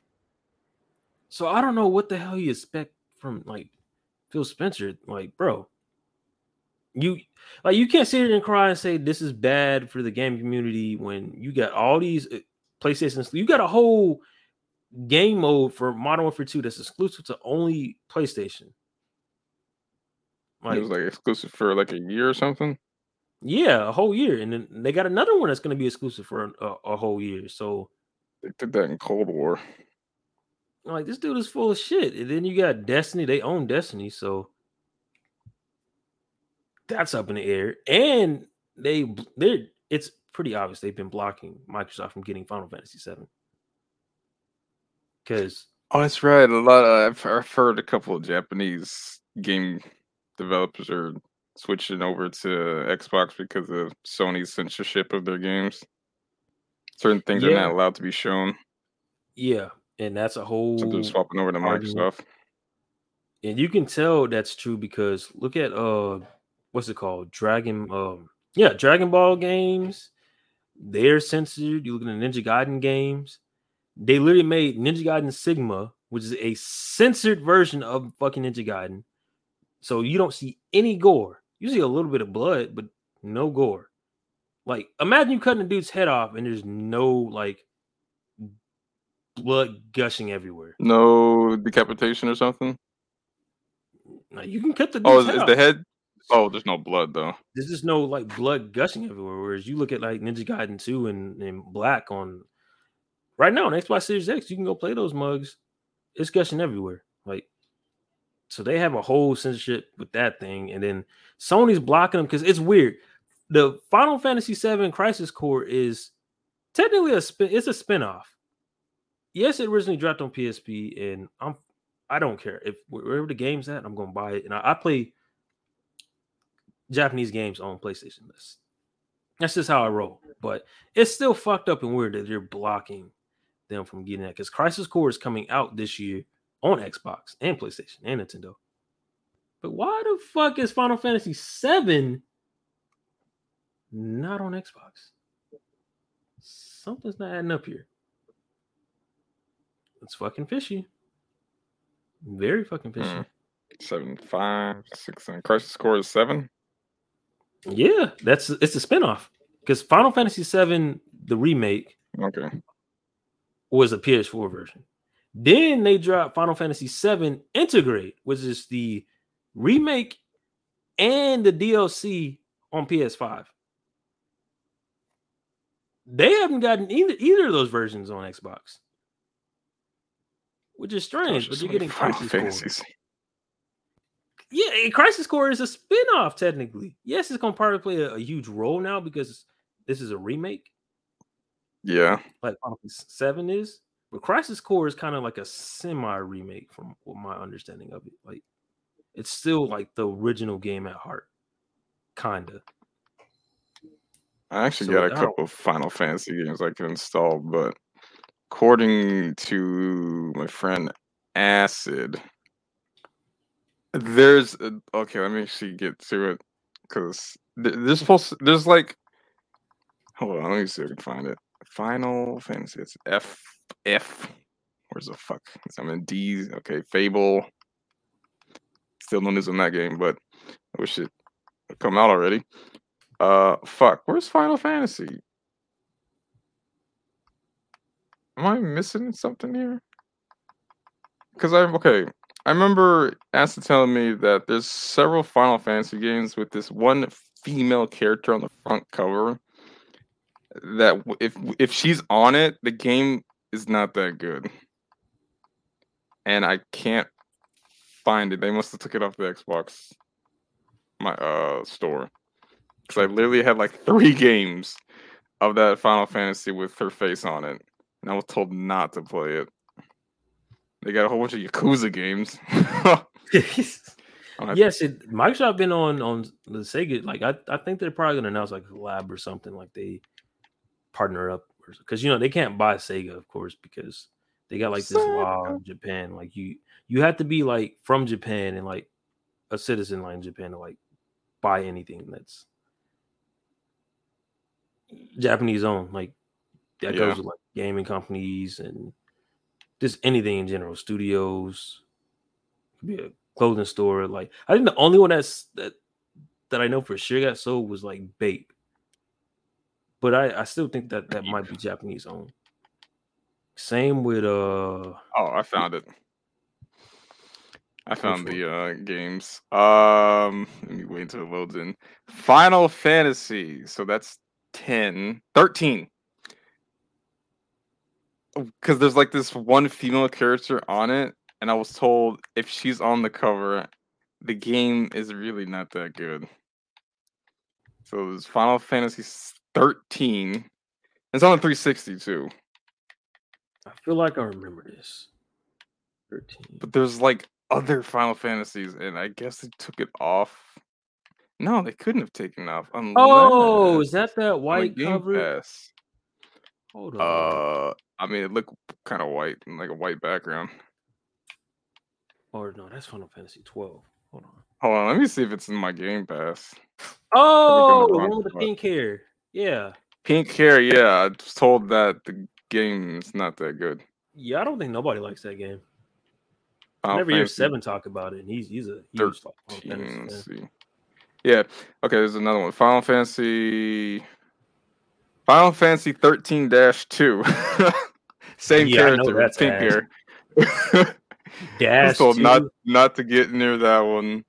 So I don't know what the hell you expect from like Phil Spencer. Like, bro, you like you can't sit here and cry and say this is bad for the game community when you got all these uh, PlayStation. You got a whole game mode for Modern Warfare 2 that's exclusive to only PlayStation. it was like exclusive for like a year or something. Yeah, a whole year, and then they got another one that's going to be exclusive for a, a whole year. So, They did that in Cold War. like, this dude is full of shit. And then you got Destiny; they own Destiny, so that's up in the air. And they, they, it's pretty obvious they've been blocking Microsoft from getting Final Fantasy VII because Oh, that's right. A lot. Of, I've, I've heard a couple of Japanese game developers are switching over to Xbox because of Sony's censorship of their games. Certain things are not allowed to be shown. yeah, and that's a whole So they're swapping over to. Microsoft. and you can tell that's true because look at uh what's it called? Dragon um yeah dragon ball games they're censored you look at the ninja gaiden games. They literally made ninja gaiden sigma which is a censored version of fucking ninja gaiden. So you don't see any gore. You see a little bit of blood but no gore. Like imagine you cutting a dude's head off and there's no like blood gushing everywhere. No decapitation or something. like you can cut the Oh, is, is the head? Oh, there's no blood though. there's just no like blood gushing everywhere. Whereas you look at like Ninja Gaiden 2 and, and Black on right now on Xbox Series X, you can go play those mugs. It's gushing everywhere. Like So they have a whole censorship with that thing, and then Sony's blocking them because it's weird. The Final Fantasy VII Crisis Core is technically a spin. It's a spinoff. Yes, it originally dropped on PSP, and I'm I don't care if wherever the game's at, I'm gonna buy it. And I, I play Japanese games on PlayStation. That's that's just how I roll. But it's still fucked up and weird that you're blocking them from getting that because Crisis Core is coming out this year on Xbox and PlayStation and Nintendo. But why the fuck is Final Fantasy VII not on Xbox? Something's not adding up here. It's fucking fishy. Very fucking fishy. Mm. and Crisis Core is seven. Yeah, that's it's a spinoff because Final Fantasy VII, the remake, okay, was a PS4 version. Then they dropped Final Fantasy VII Intergrade, which is the remake and the DLC on PS5. They haven't gotten either either of those versions on Xbox, which is strange. But you're getting Final Fantasies. Yeah, Crisis Core is a spin-off technically. Yes, it's gonna probably play a, a huge role now because this is a remake. Yeah, like Final Seven is, but Crisis Core is kind of like a semi remake from my understanding of it. Like it's still like the original game at heart, kinda. I actually so got a couple of Final Fantasy games I can install, but according to my friend Acid, there's okay. Let me actually get to it because there's to, there's like hold on. Let me see if I can find it. Final Fantasy. It's F F. Where's the fuck? I'm in D. Okay, Fable. Still no news on that game, but I wish it would come out already. Uh, fuck. Where's Final Fantasy? Am I missing something here? Because I'm okay. I remember Asta telling me that there's several Final Fantasy games with this one female character on the front cover. That if if she's on it, the game is not that good. And I can't find it. They must have took it off the Xbox my uh store. Cuz I literally had like 3 games of that Final Fantasy with her face on it. And I was told not to play it. They got a whole bunch of Yakuza games. yes, it Microsoft been on on the Sega. Like I, I think they're probably gonna announce like a lab or something. Like they partner up because you know they can't buy Sega, of course, because they got like this law in Japan. Like you you have to be like from Japan and like a citizen like in Japan to like buy anything that's Japanese owned. Like that yeah. goes with like gaming companies and just anything in general, studios, could be a clothing store. Like I think the only one that's that that I know for sure got sold was like Bape. But I, I still think that that might be Japanese owned. Same with uh oh I found it. I found the uh games. Um let me wait until it loads in. Final Fantasy. So that's 10, 13 because there's like this one female character on it, and I was told if she's on the cover, the game is really not that good. So it's Final Fantasy 13. It's on the 360 too. I feel like I remember this. 13. But there's like other Final Fantasies, and I guess they took it off. No, they couldn't have taken off. Oh, is that that white cover? Pass. Hold on. Uh, I mean, it looked kind of white like a white background. Or no, that's Final Fantasy 12. Hold on. Hold on, let me see if it's in my Game Pass. Oh, the one with the pink hair. Yeah. Pink hair, yeah. I was told that the game is not that good. Yeah, I don't think nobody likes that game. Final Never hear Seven talk about it, and he's he's a huge 13, let's. Yeah. Okay, there's another one. Final Fantasy Final Fantasy 13 2. Same yeah, character, pink hair. Dash told not not to get near that one.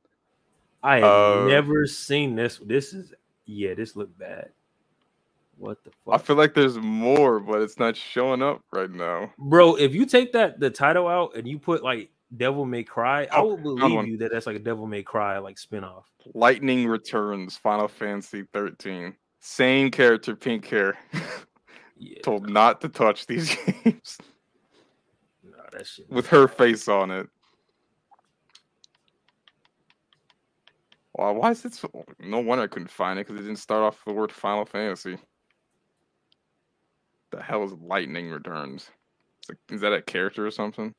I have uh, never seen this. This is yeah, this looked bad. What the fuck? I feel like there's more, but it's not showing up right now. Bro, if you take that the title out and you put like Devil May Cry. I Oh, would believe you that that's like a Devil May Cry like spinoff. Lightning Returns, Final Fantasy 13. Same character, pink hair. Yeah, Told not to touch these games nah, that shit. with her face on it. Wow, why is it so? No wonder I couldn't find it because it didn't start off with the word Final Fantasy. The hell is Lightning Returns? Is that a character or something?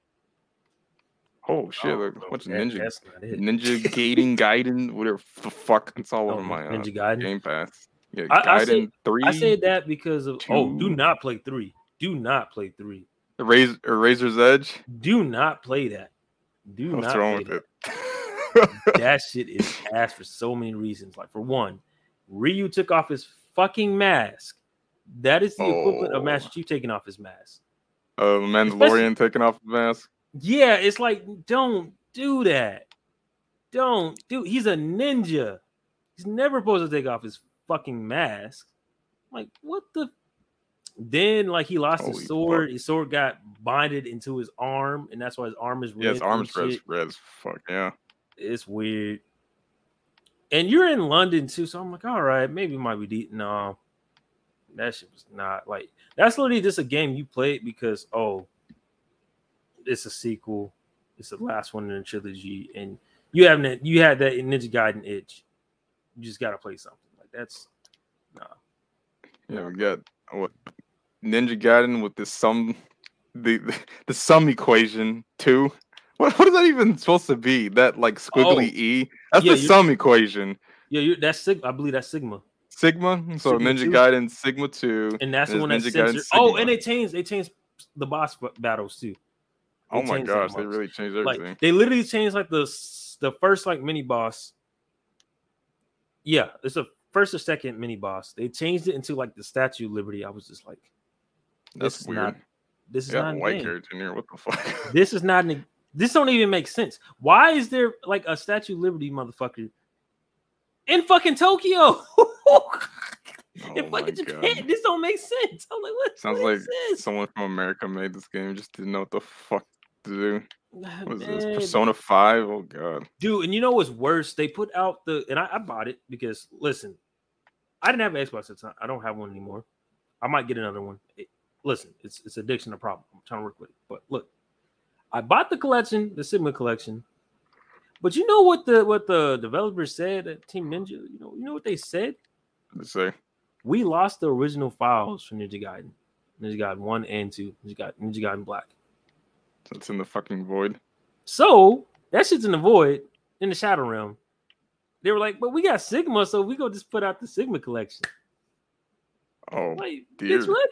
Oh shit! Oh, look, what's that- Ninja That's not it. Ninja Gaiden Gaiden? Whatever the fuck! It's all Oh, over my uh, Ninja Gaiden. Game Pass. Yeah, I- I say- three. I say that because of oh, do not play three. Do not play three. Razor, or Razor's Edge. Do not play that. Do What's not wrong play with that. it? that shit is ass for so many reasons. Like for one, Ryu took off his fucking mask. That is the equivalent of Oh. Master Chief taking off his mask. uh, Mandalorian taking off the mask. Yeah, it's like don't do that. Don't do. He's a ninja. He's never supposed to take off his fucking mask. Like what the? Then like he lost Holy his sword. fuck. His sword got binded into his arm, and that's why his arm is red. Yeah, his and arms red, red as fuck. Yeah. It's weird. And you're in London too, so I'm like, all right, maybe it might be deep. No, that shit was not like that's literally just a game you played because oh, it's a sequel. It's the last one in the trilogy, and you haven't you had that Ninja Gaiden itch. You just gotta play something that's Yeah, we got what Ninja Gaiden with the sum the the sum equation two. What what is that even supposed to be? That like squiggly Oh, E? That's yeah, the sum equation. yeah, that's Sigma. I believe that's Sigma, Sigma. So Sigma Ninja two. Gaiden Sigma two. and that's the There's one that Ninja. Oh, and they changed they changed the boss battles too. They Oh my gosh, they really changed everything. like they literally changed like the the first like mini boss. Yeah, it's a first or second mini boss. They changed it into like the Statue of Liberty. I was just like, this That's is weird. not. This is not. a white character in here. What the fuck? This is not. An, this don't even make sense. Why is there like a Statue of Liberty motherfucker in fucking Tokyo? in Oh fucking God. Japan, this don't make sense. I'm like, what? Sounds what like this? Someone from America made this game, just didn't know what the fuck to do. What is this? Persona 5? Oh god. dude. And you know what's worse? They put out the and I, I bought it because listen, I didn't have an Xbox at the time. I don't have one anymore. I might get another one. It- listen, it's it's addiction a problem. I'm trying to work with it. But look, I bought the collection, the Sigma collection. But you know what the what the developers said at Team Ninja? You know, you know what they said? Let's say. We lost the original files from Ninja Gaiden. Ninja Gaiden 1 and 2. Ninja Gaiden, Ninja Gaiden Black. It's in the fucking void. So that shit's in the void in the Shadow Realm. They were like, but we got Sigma, so we go just put out the Sigma collection. Oh, Like, dear. bitch, what?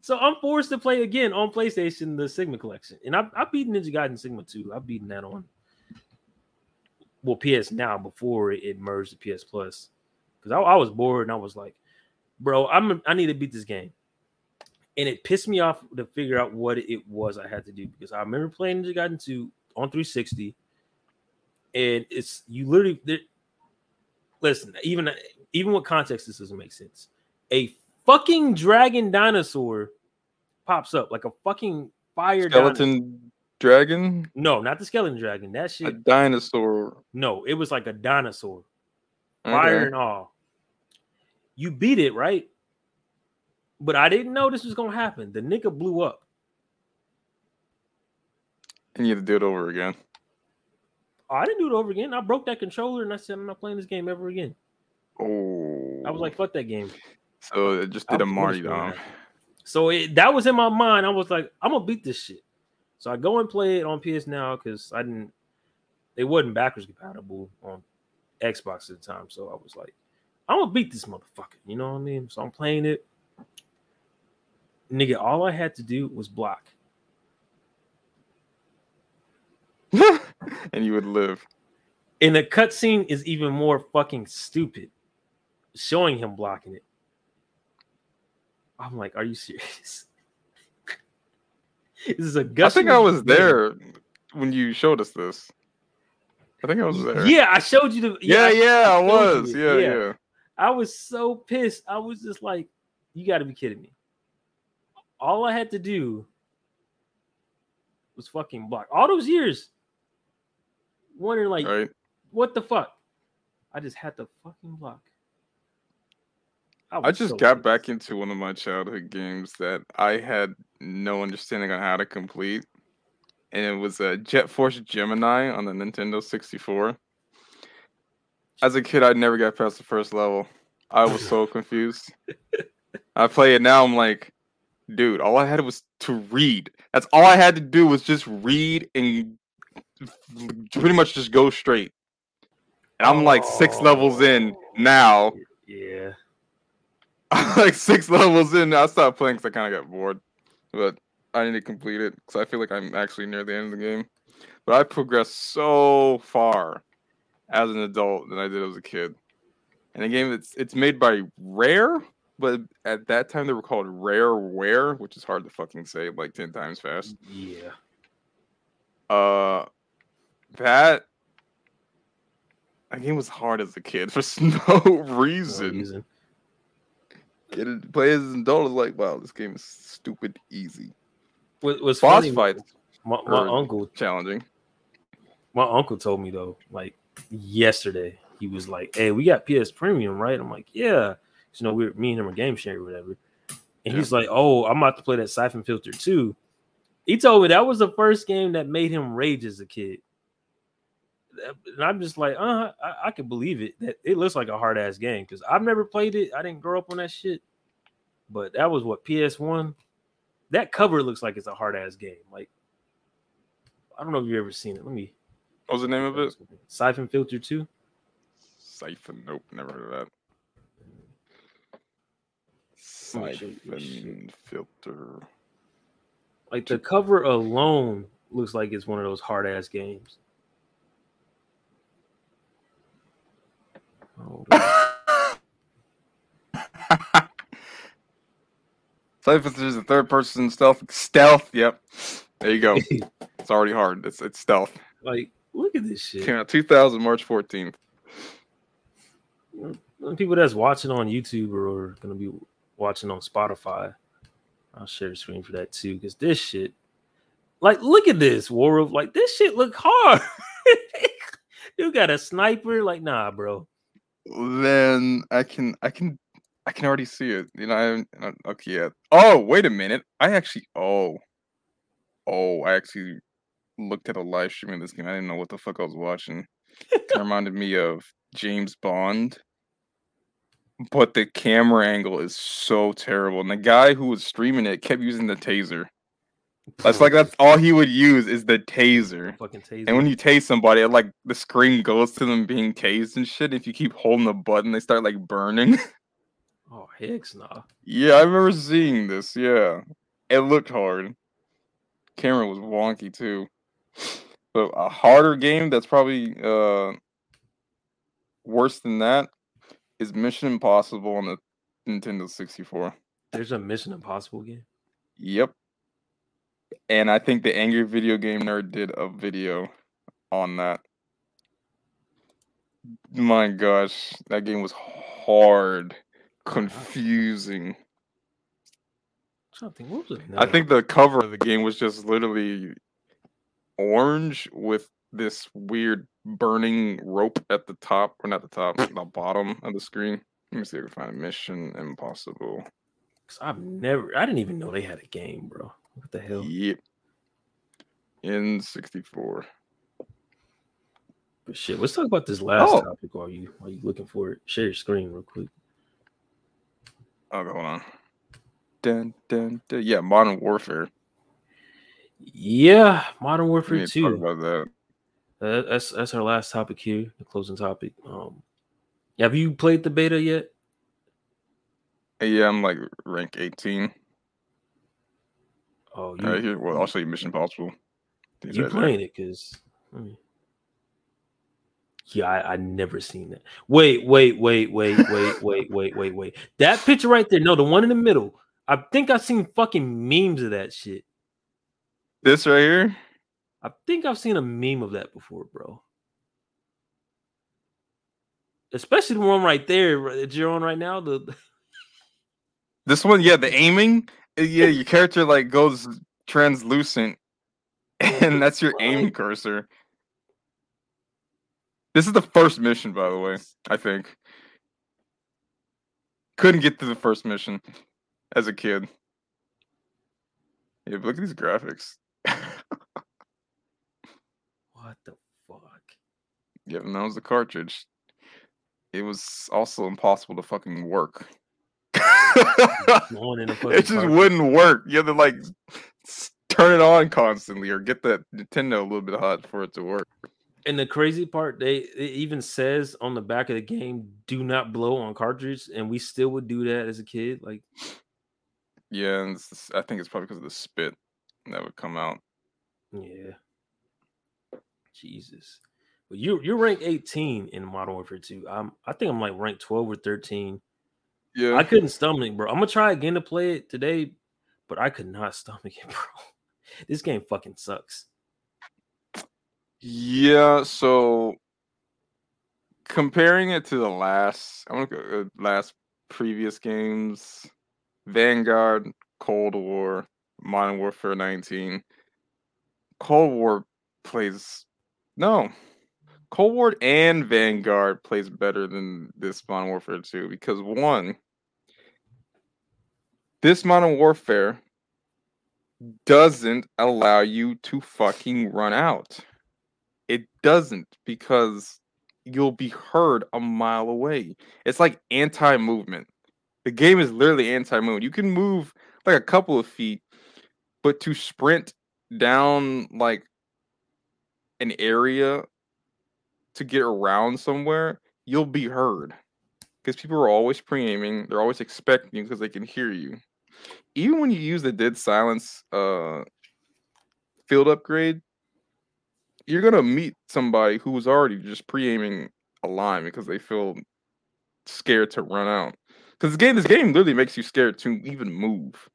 So I'm forced to play again on PlayStation the Sigma collection, and I I beat Ninja Gaiden Sigma 2. I've beaten that on well PS now before it merged to PS Plus because I, I was bored and I was like, bro, I'm I need to beat this game, and it pissed me off to figure out what it was I had to do because I remember playing Ninja Gaiden 2 on 360, and it's you literally listen even even with context this doesn't make sense. A fucking dragon dinosaur pops up like a fucking fire dinosaur. skeleton dragon? No, not the skeleton dragon. That shit. A dinosaur. No, it was like a dinosaur, fire Okay. and all. You beat it, right? But I didn't know this was gonna happen. The nigga blew up. And you had to do it over again. Oh, I didn't do it over again. I broke that controller and I said I'm not playing this game ever again. Oh. I was like, oh. fuck that game. so it just did a was Marty finished with down. that. So it, that was in my mind. I was like, I'm gonna beat this shit. So I go and play it on PS now because I didn't. It wasn't backwards compatible on Xbox at the time. So I was like, I'm gonna beat this motherfucker. You know what I mean? So I'm playing it. Nigga, all I had to do was block. and you would live. And the cutscene is even more fucking stupid, showing him blocking it. I'm like, are you serious? this is a I think I was game. there when you showed us this. I think I was there. Yeah, I showed you the. Yeah, yeah, I you was. it. Yeah, yeah. I was so pissed. I was just like, "You got to be kidding me!" All I had to do was fucking block. All those years, wondering like, Right. what the fuck? I just had to fucking block. I was just so got pissed. back into one of my childhood games that I had no understanding on how to complete. And it was a Jet Force Gemini on the Nintendo 64. As a kid, I never got past the first level. I was so confused. I play it now, I'm like, dude, all I had was to read. That's all I had to do was just read and pretty much just go straight. And I'm like six levels in Oh, now. Yeah. like six levels in, I stopped playing because I kind of got bored. But I need to complete it because I feel like I'm actually near the end of the game. But I progressed so far as an adult than I did as a kid. And the game it's it's made by Rare, but at that time they were called Rareware, which is hard to fucking say like ten times fast. Yeah. Uh, that that game was hard as a kid for no no reason. reason. Get it, play as an adult is like, wow, this game is stupid easy. What was Boss funny? fights My, my uncle, challenging. my uncle told me though, like yesterday, he was like, "Hey, we got PS Premium, right?" I'm like, "Yeah." You know, we're me and him are game sharing or whatever. And he's like, "Oh, I'm about to play that Syphon Filter too." He told me that was the first game that made him rage as a kid. And I'm just like, uh, I, I can believe it. That it looks like a hard ass game because I've never played it. I didn't grow up on that shit. But that was what PS One. That cover looks like it's a hard ass game. Like, I don't know if you've ever seen it. Let me. What was the name of it? Syphon Filter Two. Syphon. Nope, never heard of that. Let me show you this shit. Syphon filter. Like the cover alone looks like it's one of those hard ass games. Oh. On. Syphon is a third person stealth. Stealth. Yep. There you go. it's already hard. It's it's stealth. like, look at this shit. Came out 2000 March 14th. People that's watching on YouTube or gonna be watching on Spotify. I'll share the screen for that too, because this shit, like, look at this War of like this shit look hard. you got a sniper, like, nah, bro. Then I can I can I can already see it. You know, I haven't uh, okay yeah. Oh, wait a minute. I actually oh oh I actually looked at a live stream of this game. I didn't know what the fuck I was watching. It reminded me of James Bond. But the camera angle is so terrible. And the guy who was streaming it kept using the taser. That's like that's all he would use is the taser. fucking taser. And when you tase somebody, it, like the screen goes to them being tased and shit. If you keep holding the button, they start like burning. oh heck nah. yeah, I remember seeing this. Yeah, it looked hard. Camera was wonky too. But a harder game that's probably uh worse than that is Mission Impossible on the Nintendo 64. There's a Mission Impossible game. Yep. And I think the Angry Video Game Nerd did a video on that. My gosh, that game was hard, confusing. I'm trying to think, what was it? I think the cover of the game was just literally orange with this weird burning rope at the top, or not the top, the bottom of the screen. Let me see if I can find Mission Impossible. 'Cause I've never, I didn't even know they had a game, bro. What the hell? Yep. In 64. But shit, let's talk about this last Oh. topic while you while you looking for it. Share your screen real quick. Oh, hold on. Dun, dun, dun. Yeah, Modern Warfare. Yeah, Modern Warfare need to talk Two. about that. Uh, that's that's our last topic here, the closing topic. Um, have you played the beta yet? Yeah, I'm like rank 18. Oh, you All right, here. Well, I'll show you Mission Impossible. These you right there. playing it? Cause I mean, yeah, I, I never seen that. Wait, wait, wait, wait, wait, wait, wait, wait, wait. That picture right there. No, the one in the middle. I think I've seen fucking memes of that shit. This right here? I think I've seen a meme of that before, bro. Especially the one right there that you're on right now. The This one, yeah, the aiming. uh, Yeah, your character like goes translucent. and that's your aim cursor. This is the first mission, by the way. I think couldn't get to the first mission as a kid. Yeah, look at these graphics. What the fuck? Yeah, and that was the cartridge. It was also impossible to fucking work. Blowing in a fucking it just cartridge. wouldn't work. You had to like turn it on constantly or get that Nintendo a little bit hot for it to work. And the crazy part, they it even says on the back of the game, "Do not blow on cartridge," and we still would do that as a kid. Like, Yeah, and it's, I think it's probably because of the spit that would come out. yeah, Jesus. But you you're ranked 18 in Modern Warfare 2. I'm I think I'm like ranked 12 or 13. Yeah, I couldn't stomach, it, bro. I'm gonna try again to play it today, but I could not stomach it, bro. This game fucking sucks. Yeah, so comparing it to the last, I'm gonna go uh, last previous games, Vanguard, Cold War, Modern Warfare 19. Cold War plays no. Cold War and Vanguard plays better than this Modern Warfare 2 because one, this Modern Warfare doesn't allow you to fucking run out. It doesn't because you'll be heard a mile away. It's like anti movement. The game is literally anti movement. You can move like a couple of feet, but to sprint down like an area to get around somewhere, you'll be heard. Because people are always pre aiming, they're always expecting because they can hear you. Even when you use the dead silence uh, field upgrade, you're gonna meet somebody who's already just pre-aiming a line because they feel scared to run out. Because this game, this game literally makes you scared to even move.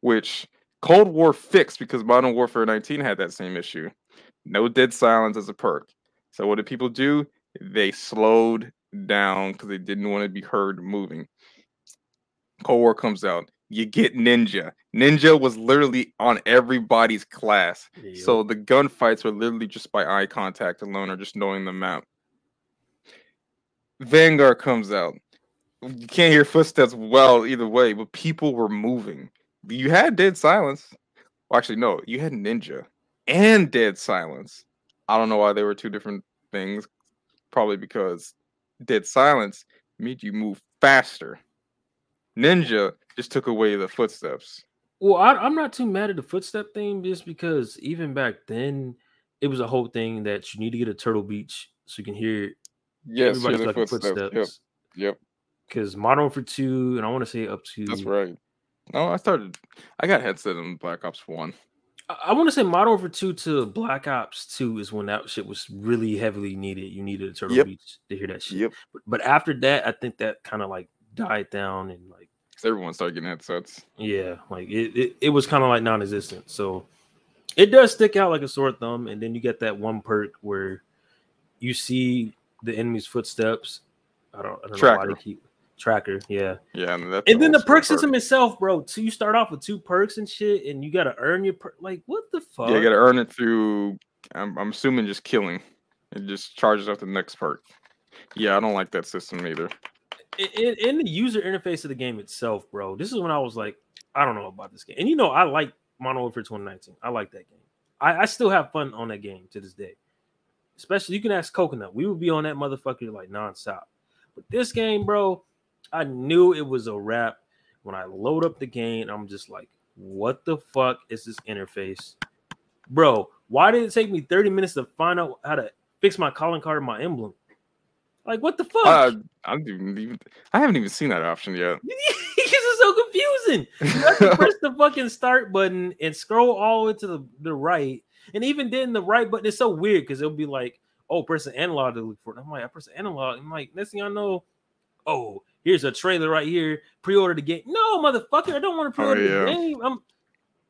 Which Cold War fixed because Modern Warfare 19 had that same issue. No dead silence as a perk. So what did people do? They slowed down because they didn't want to be heard moving. Cold War comes out. You get Ninja. Ninja was literally on everybody's class. Yup. So the gunfights were literally just by eye contact alone or just knowing the map. Vanguard comes out. You can't hear footsteps well either way, but people were moving. You had dead silence. Well, actually, no, you had ninja and dead silence. I don't know why they were two different things. Probably because dead silence made you move faster. Ninja just took away the footsteps. Well, I, I'm not too mad at the footstep thing just because even back then, it was a whole thing that you need to get a Turtle Beach so you can hear Yes, hear everybody's the fucking footsteps. Yep, footsteps. yep. Because Modern Warfare 2, and I want to say up to That's right. No, I started. I got headset in Black Ops One. I, I want to say Modern Warfare 2 to Black Ops 2 is when that shit was really heavily needed. You needed a Turtle Yep. Beach to hear that shit. Yep. But, but after that, I think that kind of like died down and like Because everyone started getting headsets. Yeah, like it, it, it was kind of like non-existent. So it does stick out like a sore thumb, and then you get that one perk where you see the enemy's footsteps. I don't, I don't know why Tracker. they keep tracker. Yeah, Yeah, and that's and then the perk system itself, bro. So you start off with two perks and shit, and you got to earn your per- like what the fuck? Yeah, you got to earn it through. I'm, I'm assuming just killing. It just charges up the next perk. Yeah, I don't like that system either. in, in- in the user interface of the game itself, bro, this is when I was like, I don't know about this game. And you know, I like Modern Warfare 2019. I like that game. I, I still have fun on that game to this day. Especially you can ask Coconut. We would be on that motherfucker like nonstop. But this game, bro, I knew it was a wrap. When I load up the game, I'm just like, what the fuck is this interface? Bro, why did it take me 30 minutes to find out how to fix my calling card and my emblem? Like, what the fuck? Uh, I didn't even. I haven't even seen that option yet. this is so confusing. You have to press the fucking start button and scroll all the way to the, the right. And even then, the right button is so weird because it'll be like, oh, press the analog to look for it. I'm like, I press the analog. I'm like, next thing I know, oh, here's a trailer right here. Pre-order the game. No, motherfucker, I don't want to Oh, pre-order the yeah. game. I'm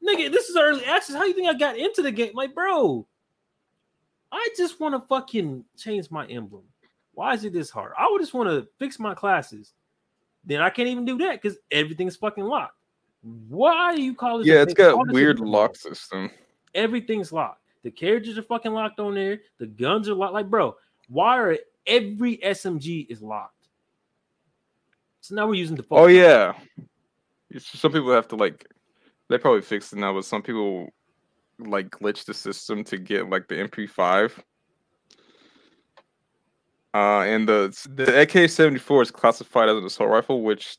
nigga, this is early access. How you think I got into the game? Like, bro, I just want to fucking change my emblem. Why is it this hard? I would just want to fix my classes. Then I can't even do that because everything's fucking locked. Why do you call a yeah, it's got a weird lock system. Everything's locked. The carriages are fucking locked on there. The guns are locked. Like, bro, why are every SMG is locked? So now we're using the. Oh yeah. Some people have to like. They probably fixed it now, but some people like glitch the system to get like the MP5. Uh, and the the AK-74 is classified as an assault rifle, which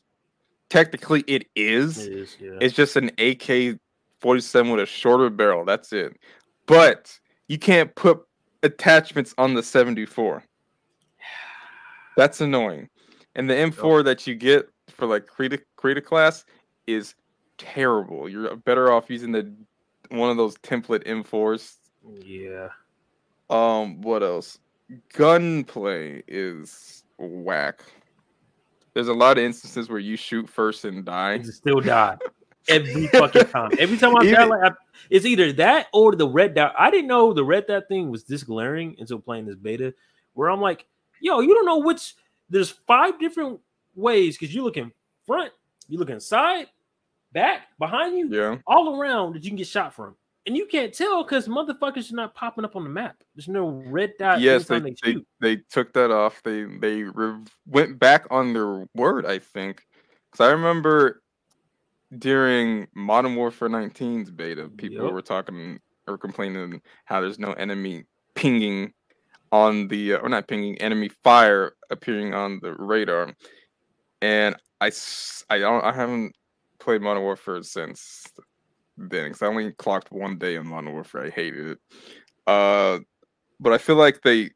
technically it is. It is yeah. It's just an AK-47 with a shorter barrel. That's it. But you can't put attachments on the 74. That's annoying. And the M4 that you get for like create create a class is terrible. You're better off using the one of those template M4s. Yeah. Um, what else? Gunplay is whack. There's a lot of instances where you shoot first and die. And still die. Every fucking time. Every time I die, like I, it's either that or the red dot. I didn't know the red dot thing was this glaring until playing this beta, where I'm like, yo, you don't know which. There's five different ways because you're looking front, you're looking side, back, behind you, Yeah. all around that you can get shot from. And you can't tell because motherfuckers are not popping up on the map. There's no red dot. yes, they, anytime they, they took that off. They they re- went back on their word, I think. Because I remember during Modern Warfare 19's beta, people Yep. were talking or complaining how there's no enemy pinging on the uh, or not pinging enemy fire appearing on the radar. And I I don't I haven't played Modern Warfare since then because I only clocked one day in Modern Warfare. I hated it. Uh, but I feel like they,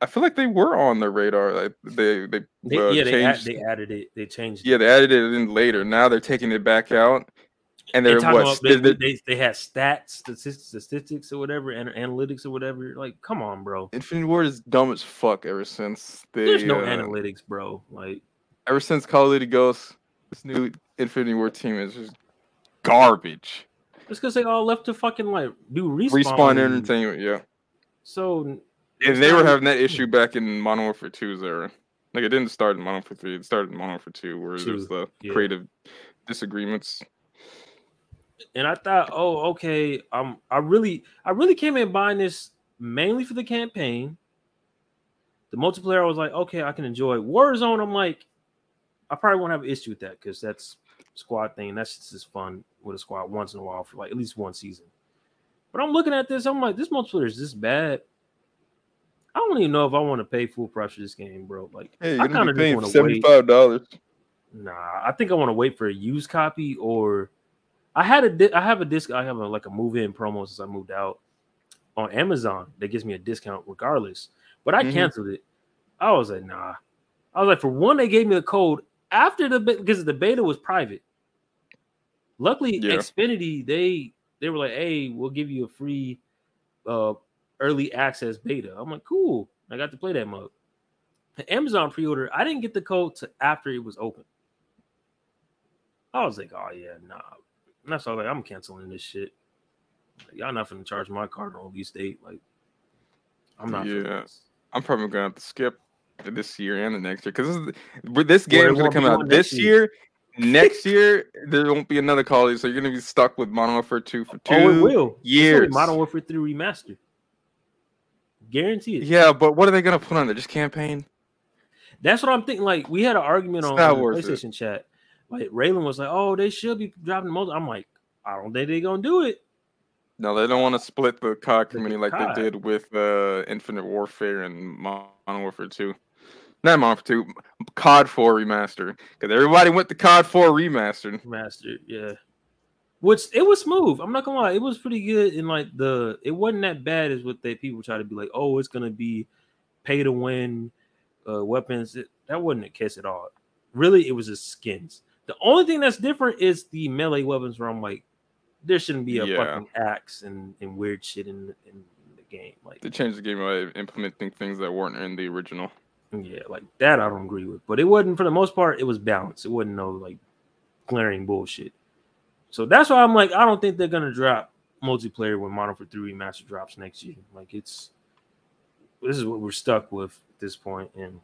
I feel like they were on the radar. Like they they, They, uh, yeah, they, add, changed. they added it. They changed. yeah, it. they added it in later. Now they're taking it back out, and They they're talking what? about they, they- they, they had stats, statistics, statistics or whatever, and analytics or whatever. Like, come on, bro. Infinity Ward is dumb as fuck ever since they. There's no uh, analytics, bro. Like, Ever since Call of Duty Ghosts, this new Infinity Ward team is just garbage. it's because they all left to fucking like do respawn. Respawn Entertainment, yeah. So it's And they were having that issue back in Modern Warfare 2's era. Like it didn't start in Modern Warfare 3, it started in Modern Warfare 2, where there's Two, the yeah. creative disagreements. And I thought, oh, okay. Um, I really, I really came in buying this mainly for the campaign. The multiplayer, I was like, okay, I can enjoy. Warzone, I'm like, I probably won't have an issue with that because that's squad thing. That's just fun with a squad once in a while for like at least one season. But I'm looking at this, I'm like, this multiplayer is this bad. I don't even know if I want to pay full price for this game, bro. Like, Hey, I kind of just want to wait. $75. Nah, I think I want to wait for a used copy or I had a di- I have a disc I have a like a move in promo since I moved out on Amazon that gives me a discount regardless. But I Mhm. canceled it. I was like, nah. I was like, for one, they gave me the code after the because the beta was private. Luckily, Yeah. Xfinity they they were like, hey, we'll give you a free uh early access beta. I'm like, cool. I got to play that mug. The Amazon pre-order, I didn't get the code to after it was open. I was like, oh yeah, nah. And that's all like I'm canceling this shit. Like, y'all not finna charge my card on release date. Like, I'm not. Yeah. I'm probably gonna have to skip this year and the next year because this, game is- this it game's gonna come out this next year. Next year, there won't be another Call of Duty, so you're gonna be stuck with Modern Warfare 2 for two Oh, it will. Years. Modern Warfare 3 remaster. guaranteed. Yeah, but what are they gonna put on there? Just campaign? That's what I'm thinking. Like, we had an argument It's on, on worth it. PlayStation chat. Like, Raylan was like, "Oh, they should be dropping the most." I'm like, I don't think they're gonna do it. No, they don't want to split the COD community like COD. they did with uh, Infinite Warfare and Modern Warfare 2. Not Modern Warfare 2, COD 4 remaster. Because everybody went to COD 4 remastered. Master, yeah. Which it was smooth. I'm not gonna lie, it was pretty good. In like the, it wasn't that bad as what they people try to be like. Oh, it's gonna be pay to win, uh, weapons. It, that wasn't the case at all. Really, it was just skins. The only thing that's different is the melee weapons. Where I'm like, there shouldn't be a Yeah. fucking axe and, and weird shit in in the game. Like, They changed the game by implementing things that weren't in the original. yeah, like that I don't agree with. But it wasn't for the most part. It was balanced. It wasn't no like glaring bullshit. So that's why I'm like, I don't think they're gonna drop multiplayer when Modern Warfare 3 Remaster drops next year. Like it's this is what we're stuck with at this point. And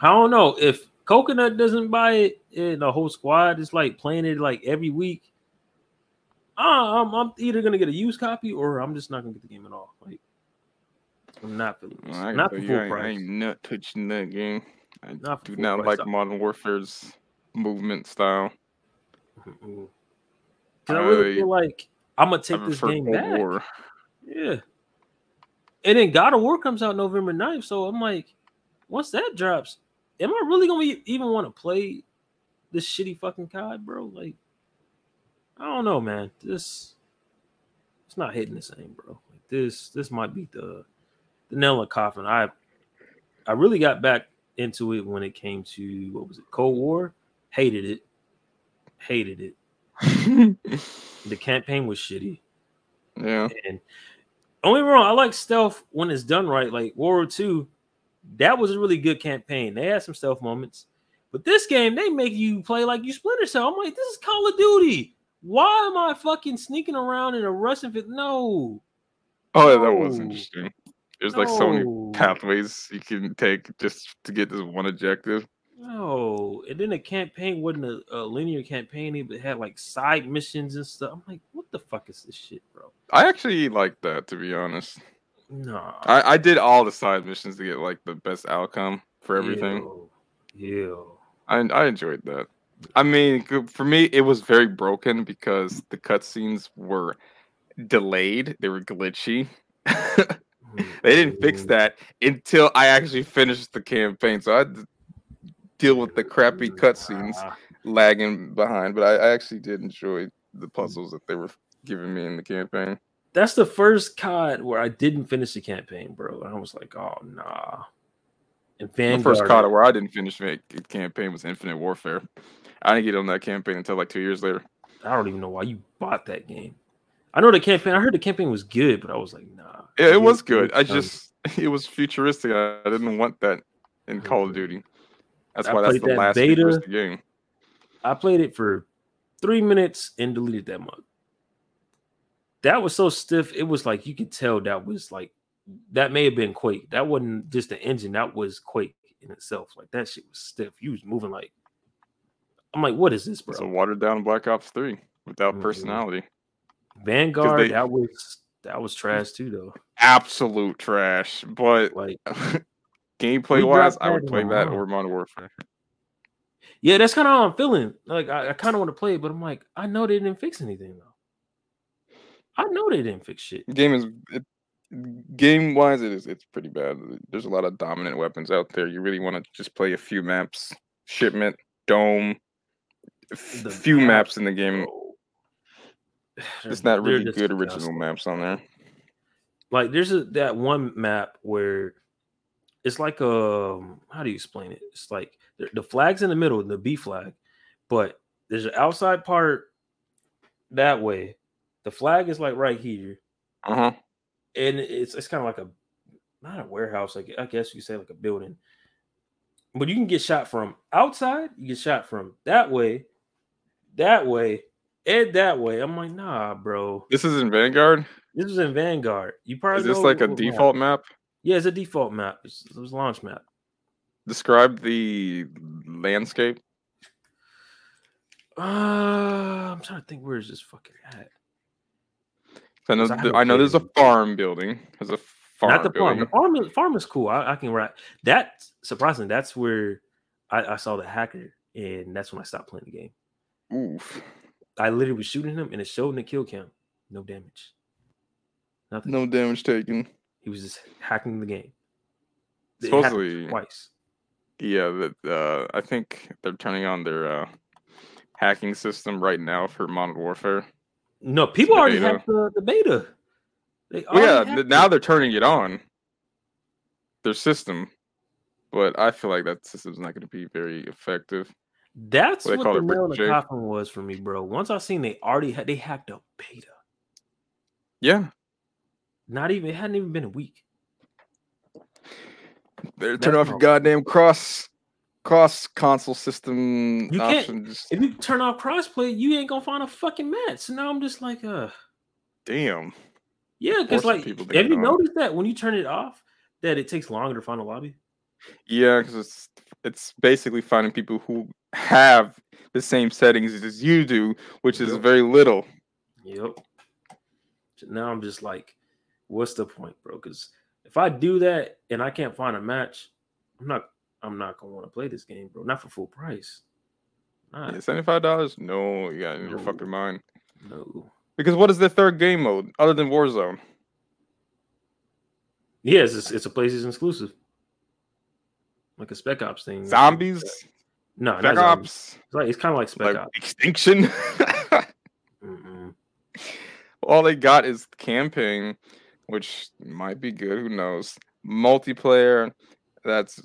I don't know if Coconut doesn't buy it and the whole squad is like playing it like every week. uh, I'm, I'm either gonna get a used copy or I'm just not gonna get the game at all. Like, I'm not feeling this. Well, not you, full I, ain't- I ain't not touching that game. I Not do not price. like Modern Warfare's movement style. 'Cause I really feel like I'm gonna take this game back. War. Yeah. And then God of War comes out November 9th. So I'm like, once that drops, am I really gonna be, even want to play this shitty fucking COD, bro? Like, I don't know, man. This it's not hitting the same, bro. Like this, this might be the the nail in the coffin. I I really got back into it when it came to what was it, Cold War? Hated it. Hated it. The campaign was shitty. yeah. And only wrong, I like stealth when it's done right. Like World War II, that was a really good campaign. They had some stealth moments, but this game they make you play like you Splinter Cell. I'm like, this is Call of Duty. Why am I fucking sneaking around in a Russian fit? No, Oh, yeah, that was interesting. There's like so many pathways you can take just to get this one objective. no. And then the campaign wasn't a, a linear campaign, but it had like side missions and stuff. I'm like, what the fuck is this shit, bro? I actually like that to be honest. Nah, I, I did all the side missions to get like the best outcome for everything. Yeah. I I enjoyed that. I mean, for me, it was very broken because the cutscenes were delayed. They were glitchy. they didn't fix that until I actually finished the campaign. So I had to deal with the crappy cutscenes Ah, lagging behind. But I, I actually did enjoy the puzzles that they were giving me in the campaign. That's the first COD where I didn't finish the campaign, bro. And I was like, oh nah. And The Vanguard, first COD where I didn't finish the campaign was Infinite Warfare. I didn't get on that campaign until like two years later. I don't even know why you bought that game. I know the campaign. I heard the campaign was good, but I was like, nah. Yeah, it was good. I just it was futuristic. I, didn't want that in Call of Duty. That's I why that's the that last beta. futuristic game. I played it for three minutes and deleted that mug. That was so stiff. It was like you could tell that was like that may have been Quake. That wasn't just the engine. That was Quake in itself. Like that shit was stiff. You was moving like I'm like, what is this, bro? It's a watered down Black Ops 3 without Mhm. personality. Vanguard, they- that was that was trash too, though. Absolute trash. But Like, gameplay wise, I would play that over Modern Warfare. yeah, that's kind of how I'm feeling. Like, I, I kind of want to play it, but I'm like, I know they didn't fix anything though. I know they didn't fix shit. Game is it, game wise, it is it's pretty bad. There's a lot of dominant weapons out there. You really want to just play a few maps. Shipment, Dome, a f- The few map, maps in the game. It's not really good original maps on there. Like, there's a, that one map where it's like um, how do you explain it? It's like the, the flag's in the middle, the B flag, but there's an outside part that way. The flag is like right here, Uh huh. and it's it's kind of like a not a warehouse, like I guess you say like a building. But you can get shot from outside, you get shot from that way, that way, and that way. I'm like, nah, bro. This is in Vanguard. This is in Vanguard. You probably Is this like a what map. default map? Yeah, it's a default map. It's, it was a launch map. Describe the landscape. Uh, I'm trying to think where is this fucking at? I know, I I know there's a farm building. There's a farm Not the farm. building. The farm, is, farm is cool. I, I can write that. Surprisingly, that's where I, I saw the hacker, and that's when I stopped playing the game. Oof. I literally was shooting him, and it showed in the kill cam, no damage, nothing. No damage taken. He was just hacking the game. It Supposedly, twice. yeah. That uh, I think they're turning on their uh, hacking system right now for Modern Warfare. No, people already have the, the beta. They Well, yeah, now it. they're turning it on. Their system, but I feel like that system's not going to be very effective. That's what what the nail in the coffin was for me, bro. Once I seen they already had they hacked a beta. Yeah, Not even it hadn't even been a week. they're turning off your goddamn cross cross console system You can't- options. If you turn off crossplay, you ain't gonna find a fucking match. So now I'm just like, uh, Damn. yeah, because like, have you on. noticed that when you turn it off, that it takes longer to find a lobby? Yeah, because it's it's basically finding people who have the same settings as you do, which is Yep. very little. Yep. Now I'm just like, what's the point, bro? Because if I do that and I can't find a match, I'm not I'm not gonna want to play this game, bro. Not for full price. Not. Yeah, Seventy-five dollars? No, you got in no. your fucking mind. No. Because what is the third game mode other than Warzone? Yes, it's, it's a PlayStation exclusive, like a Spec Ops thing. Zombies. No, Spec Ops. It's, like, it's kind of like Spec like Ops. Extinction. All they got is camping, which might be good. Who knows? Multiplayer. That's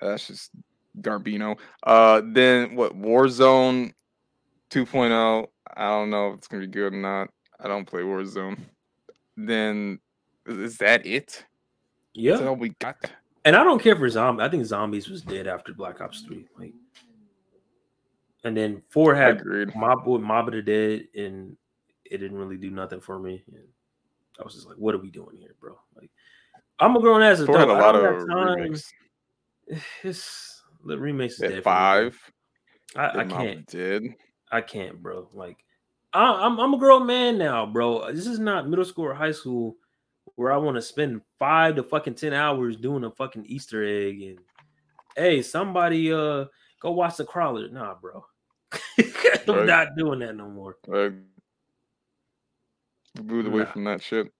that's just Garbino. Uh, then what? Warzone 2.0. I don't know if it's gonna be good or not. I don't play Warzone. Then is that it? Yeah, that's all we got. And I don't care for zombie. I think zombies was dead after Black Ops Three. Like, and then four had Mob with Mob of the Dead, and it didn't really do nothing for me. And I was just like, "What are we doing here, bro?" Like, I'm a grown ass adult. Had a lot of. It's the remakes is five. I, I can't. Did I can't, bro. Like, I, I'm I'm a grown man now, bro. This is not middle school or high school where I want to spend five to fucking ten hours doing a fucking Easter egg and hey, somebody uh go watch the crawler. Nah, bro. I'm right. not doing that no more. Right. Moved away nah. from that shit.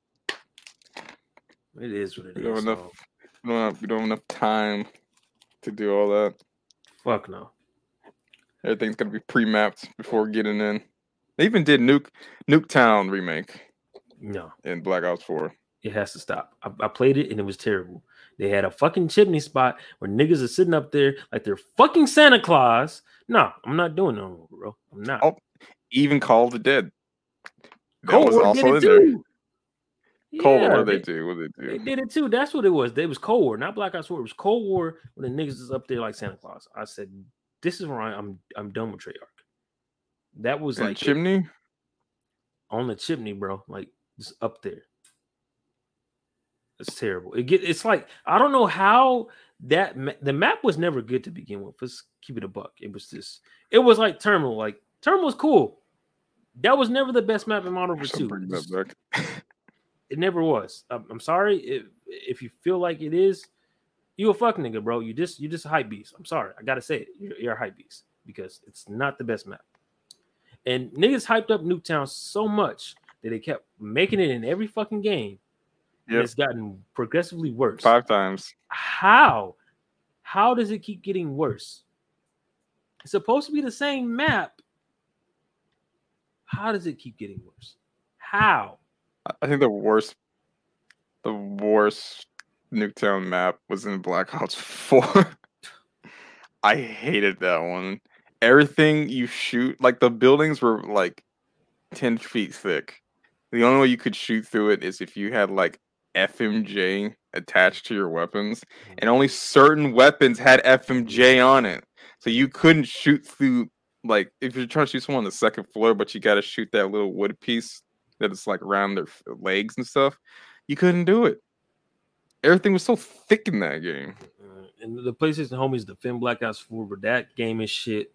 It is what it we is. Don't enough, we, don't have, we don't have enough time to do all that. Fuck no. Everything's gonna be pre-mapped before getting in. They even did Nuke Nuketown remake. No. In Black Ops 4. It has to stop. I, I, played it and it was terrible. They had a fucking chimney spot where niggas are sitting up there like they're fucking Santa Claus. No, I'm not doing no more, bro. I'm not. Oh, even Call of the Dead. That Cold was War also in there. Yeah, Cold War, they, they do. What they do? They did it too. That's what it was. It was Cold War, not Black Ops 4. It was Cold War when the niggas is up there like Santa Claus. I said, "This is where I, am I'm done with Treyarch." That was and like chimney on the chimney, bro. Like just up there. It's terrible. It get it's like I don't know how that ma- the map was never good to begin with. Let's keep it a buck. It was just it was like Terminal. Like Terminal was cool. That was never the best map in Modern Warfare 2. It never was. I'm, I'm, sorry if if you feel like it is. You a fuck nigga, bro. You just you just a hype beast. I'm sorry. I gotta say it. You're, you're a hype beast because it's not the best map. And niggas hyped up Nuketown so much that they kept making it in every fucking game Yep. It's gotten progressively worse. Five times. How? How does it keep getting worse? It's supposed to be the same map. How does it keep getting worse? How? I think the worst, the worst Nuketown map was in Black Ops 4. I hated that one. Everything you shoot, like the buildings were like 10 feet thick. The only way you could shoot through it is if you had like FMJ attached to your weapons, and mm-hmm. only certain weapons had FMJ on it. So you couldn't shoot through like if you're trying to shoot someone on the second floor, but you got to shoot that little wood piece that is like around their legs and stuff. You couldn't do it. Everything was so thick in that game. Uh, and the PlayStation homies defend Black Ops 4, but that game is shit.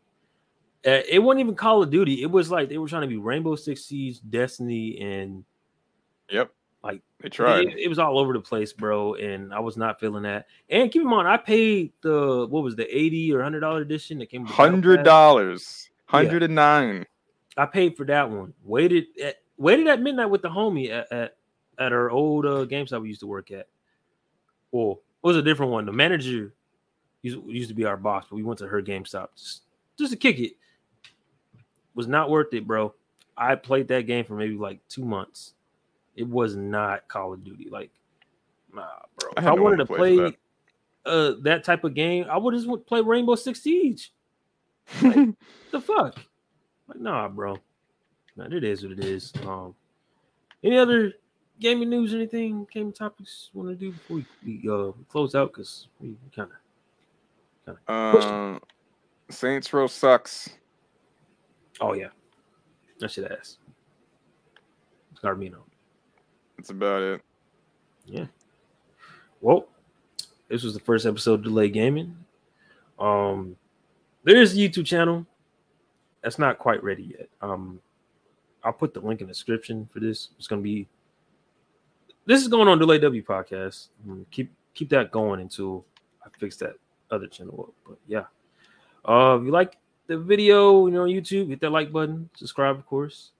Uh, it wasn't even Call of Duty. It was like they were trying to be Rainbow Six Siege, Destiny, and yep, like they tried. It, it, was all over the place, bro, and I was not feeling that. And keep in mind, I paid the what was the eighty or hundred dollar edition that came. Hundred dollars, hundred and nine. I paid for that one. Waited at waited at midnight with the homie at at, at our old uh, GameStop we used to work at. Well, it was a different one. The manager used, used to be our boss, but we went to her GameStop just, just to kick it. Was not worth it, bro. I played that game for maybe like two months it was not Call of Duty. Like, nah, bro. I if I wanted to play that. uh that type of game, I would just play Rainbow Six Siege. Like, the fuck? Like, nah, bro. Man, it is what it is. Um, any other gaming news, anything, gaming topics want to do before we, we uh close out? Because we kind of, uh, Saints Row sucks. Oh yeah, I should ask. Garbino. That's about it. Yeah. Well, this was the first episode of Delayed Gaming. Um, there's a YouTube channel that's not quite ready yet. Um, I'll put the link in the description for this. It's gonna be this is going on Delayed W podcast. Mm, Keep keep that going until I fix that other channel up. But yeah. Uh if you like the video, you know, on YouTube, hit that like button, subscribe, of course.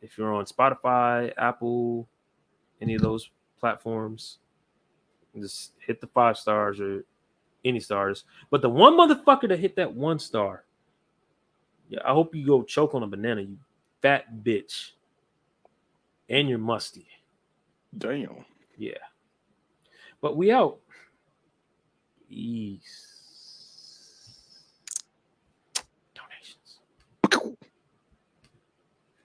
If you're on Spotify, Apple, any of those platforms, just hit the five stars or any stars. But the one motherfucker that hit that one star, yeah, I hope you go choke on a banana, you fat bitch. And you're musty. Damn. Yeah. But we out. Peace.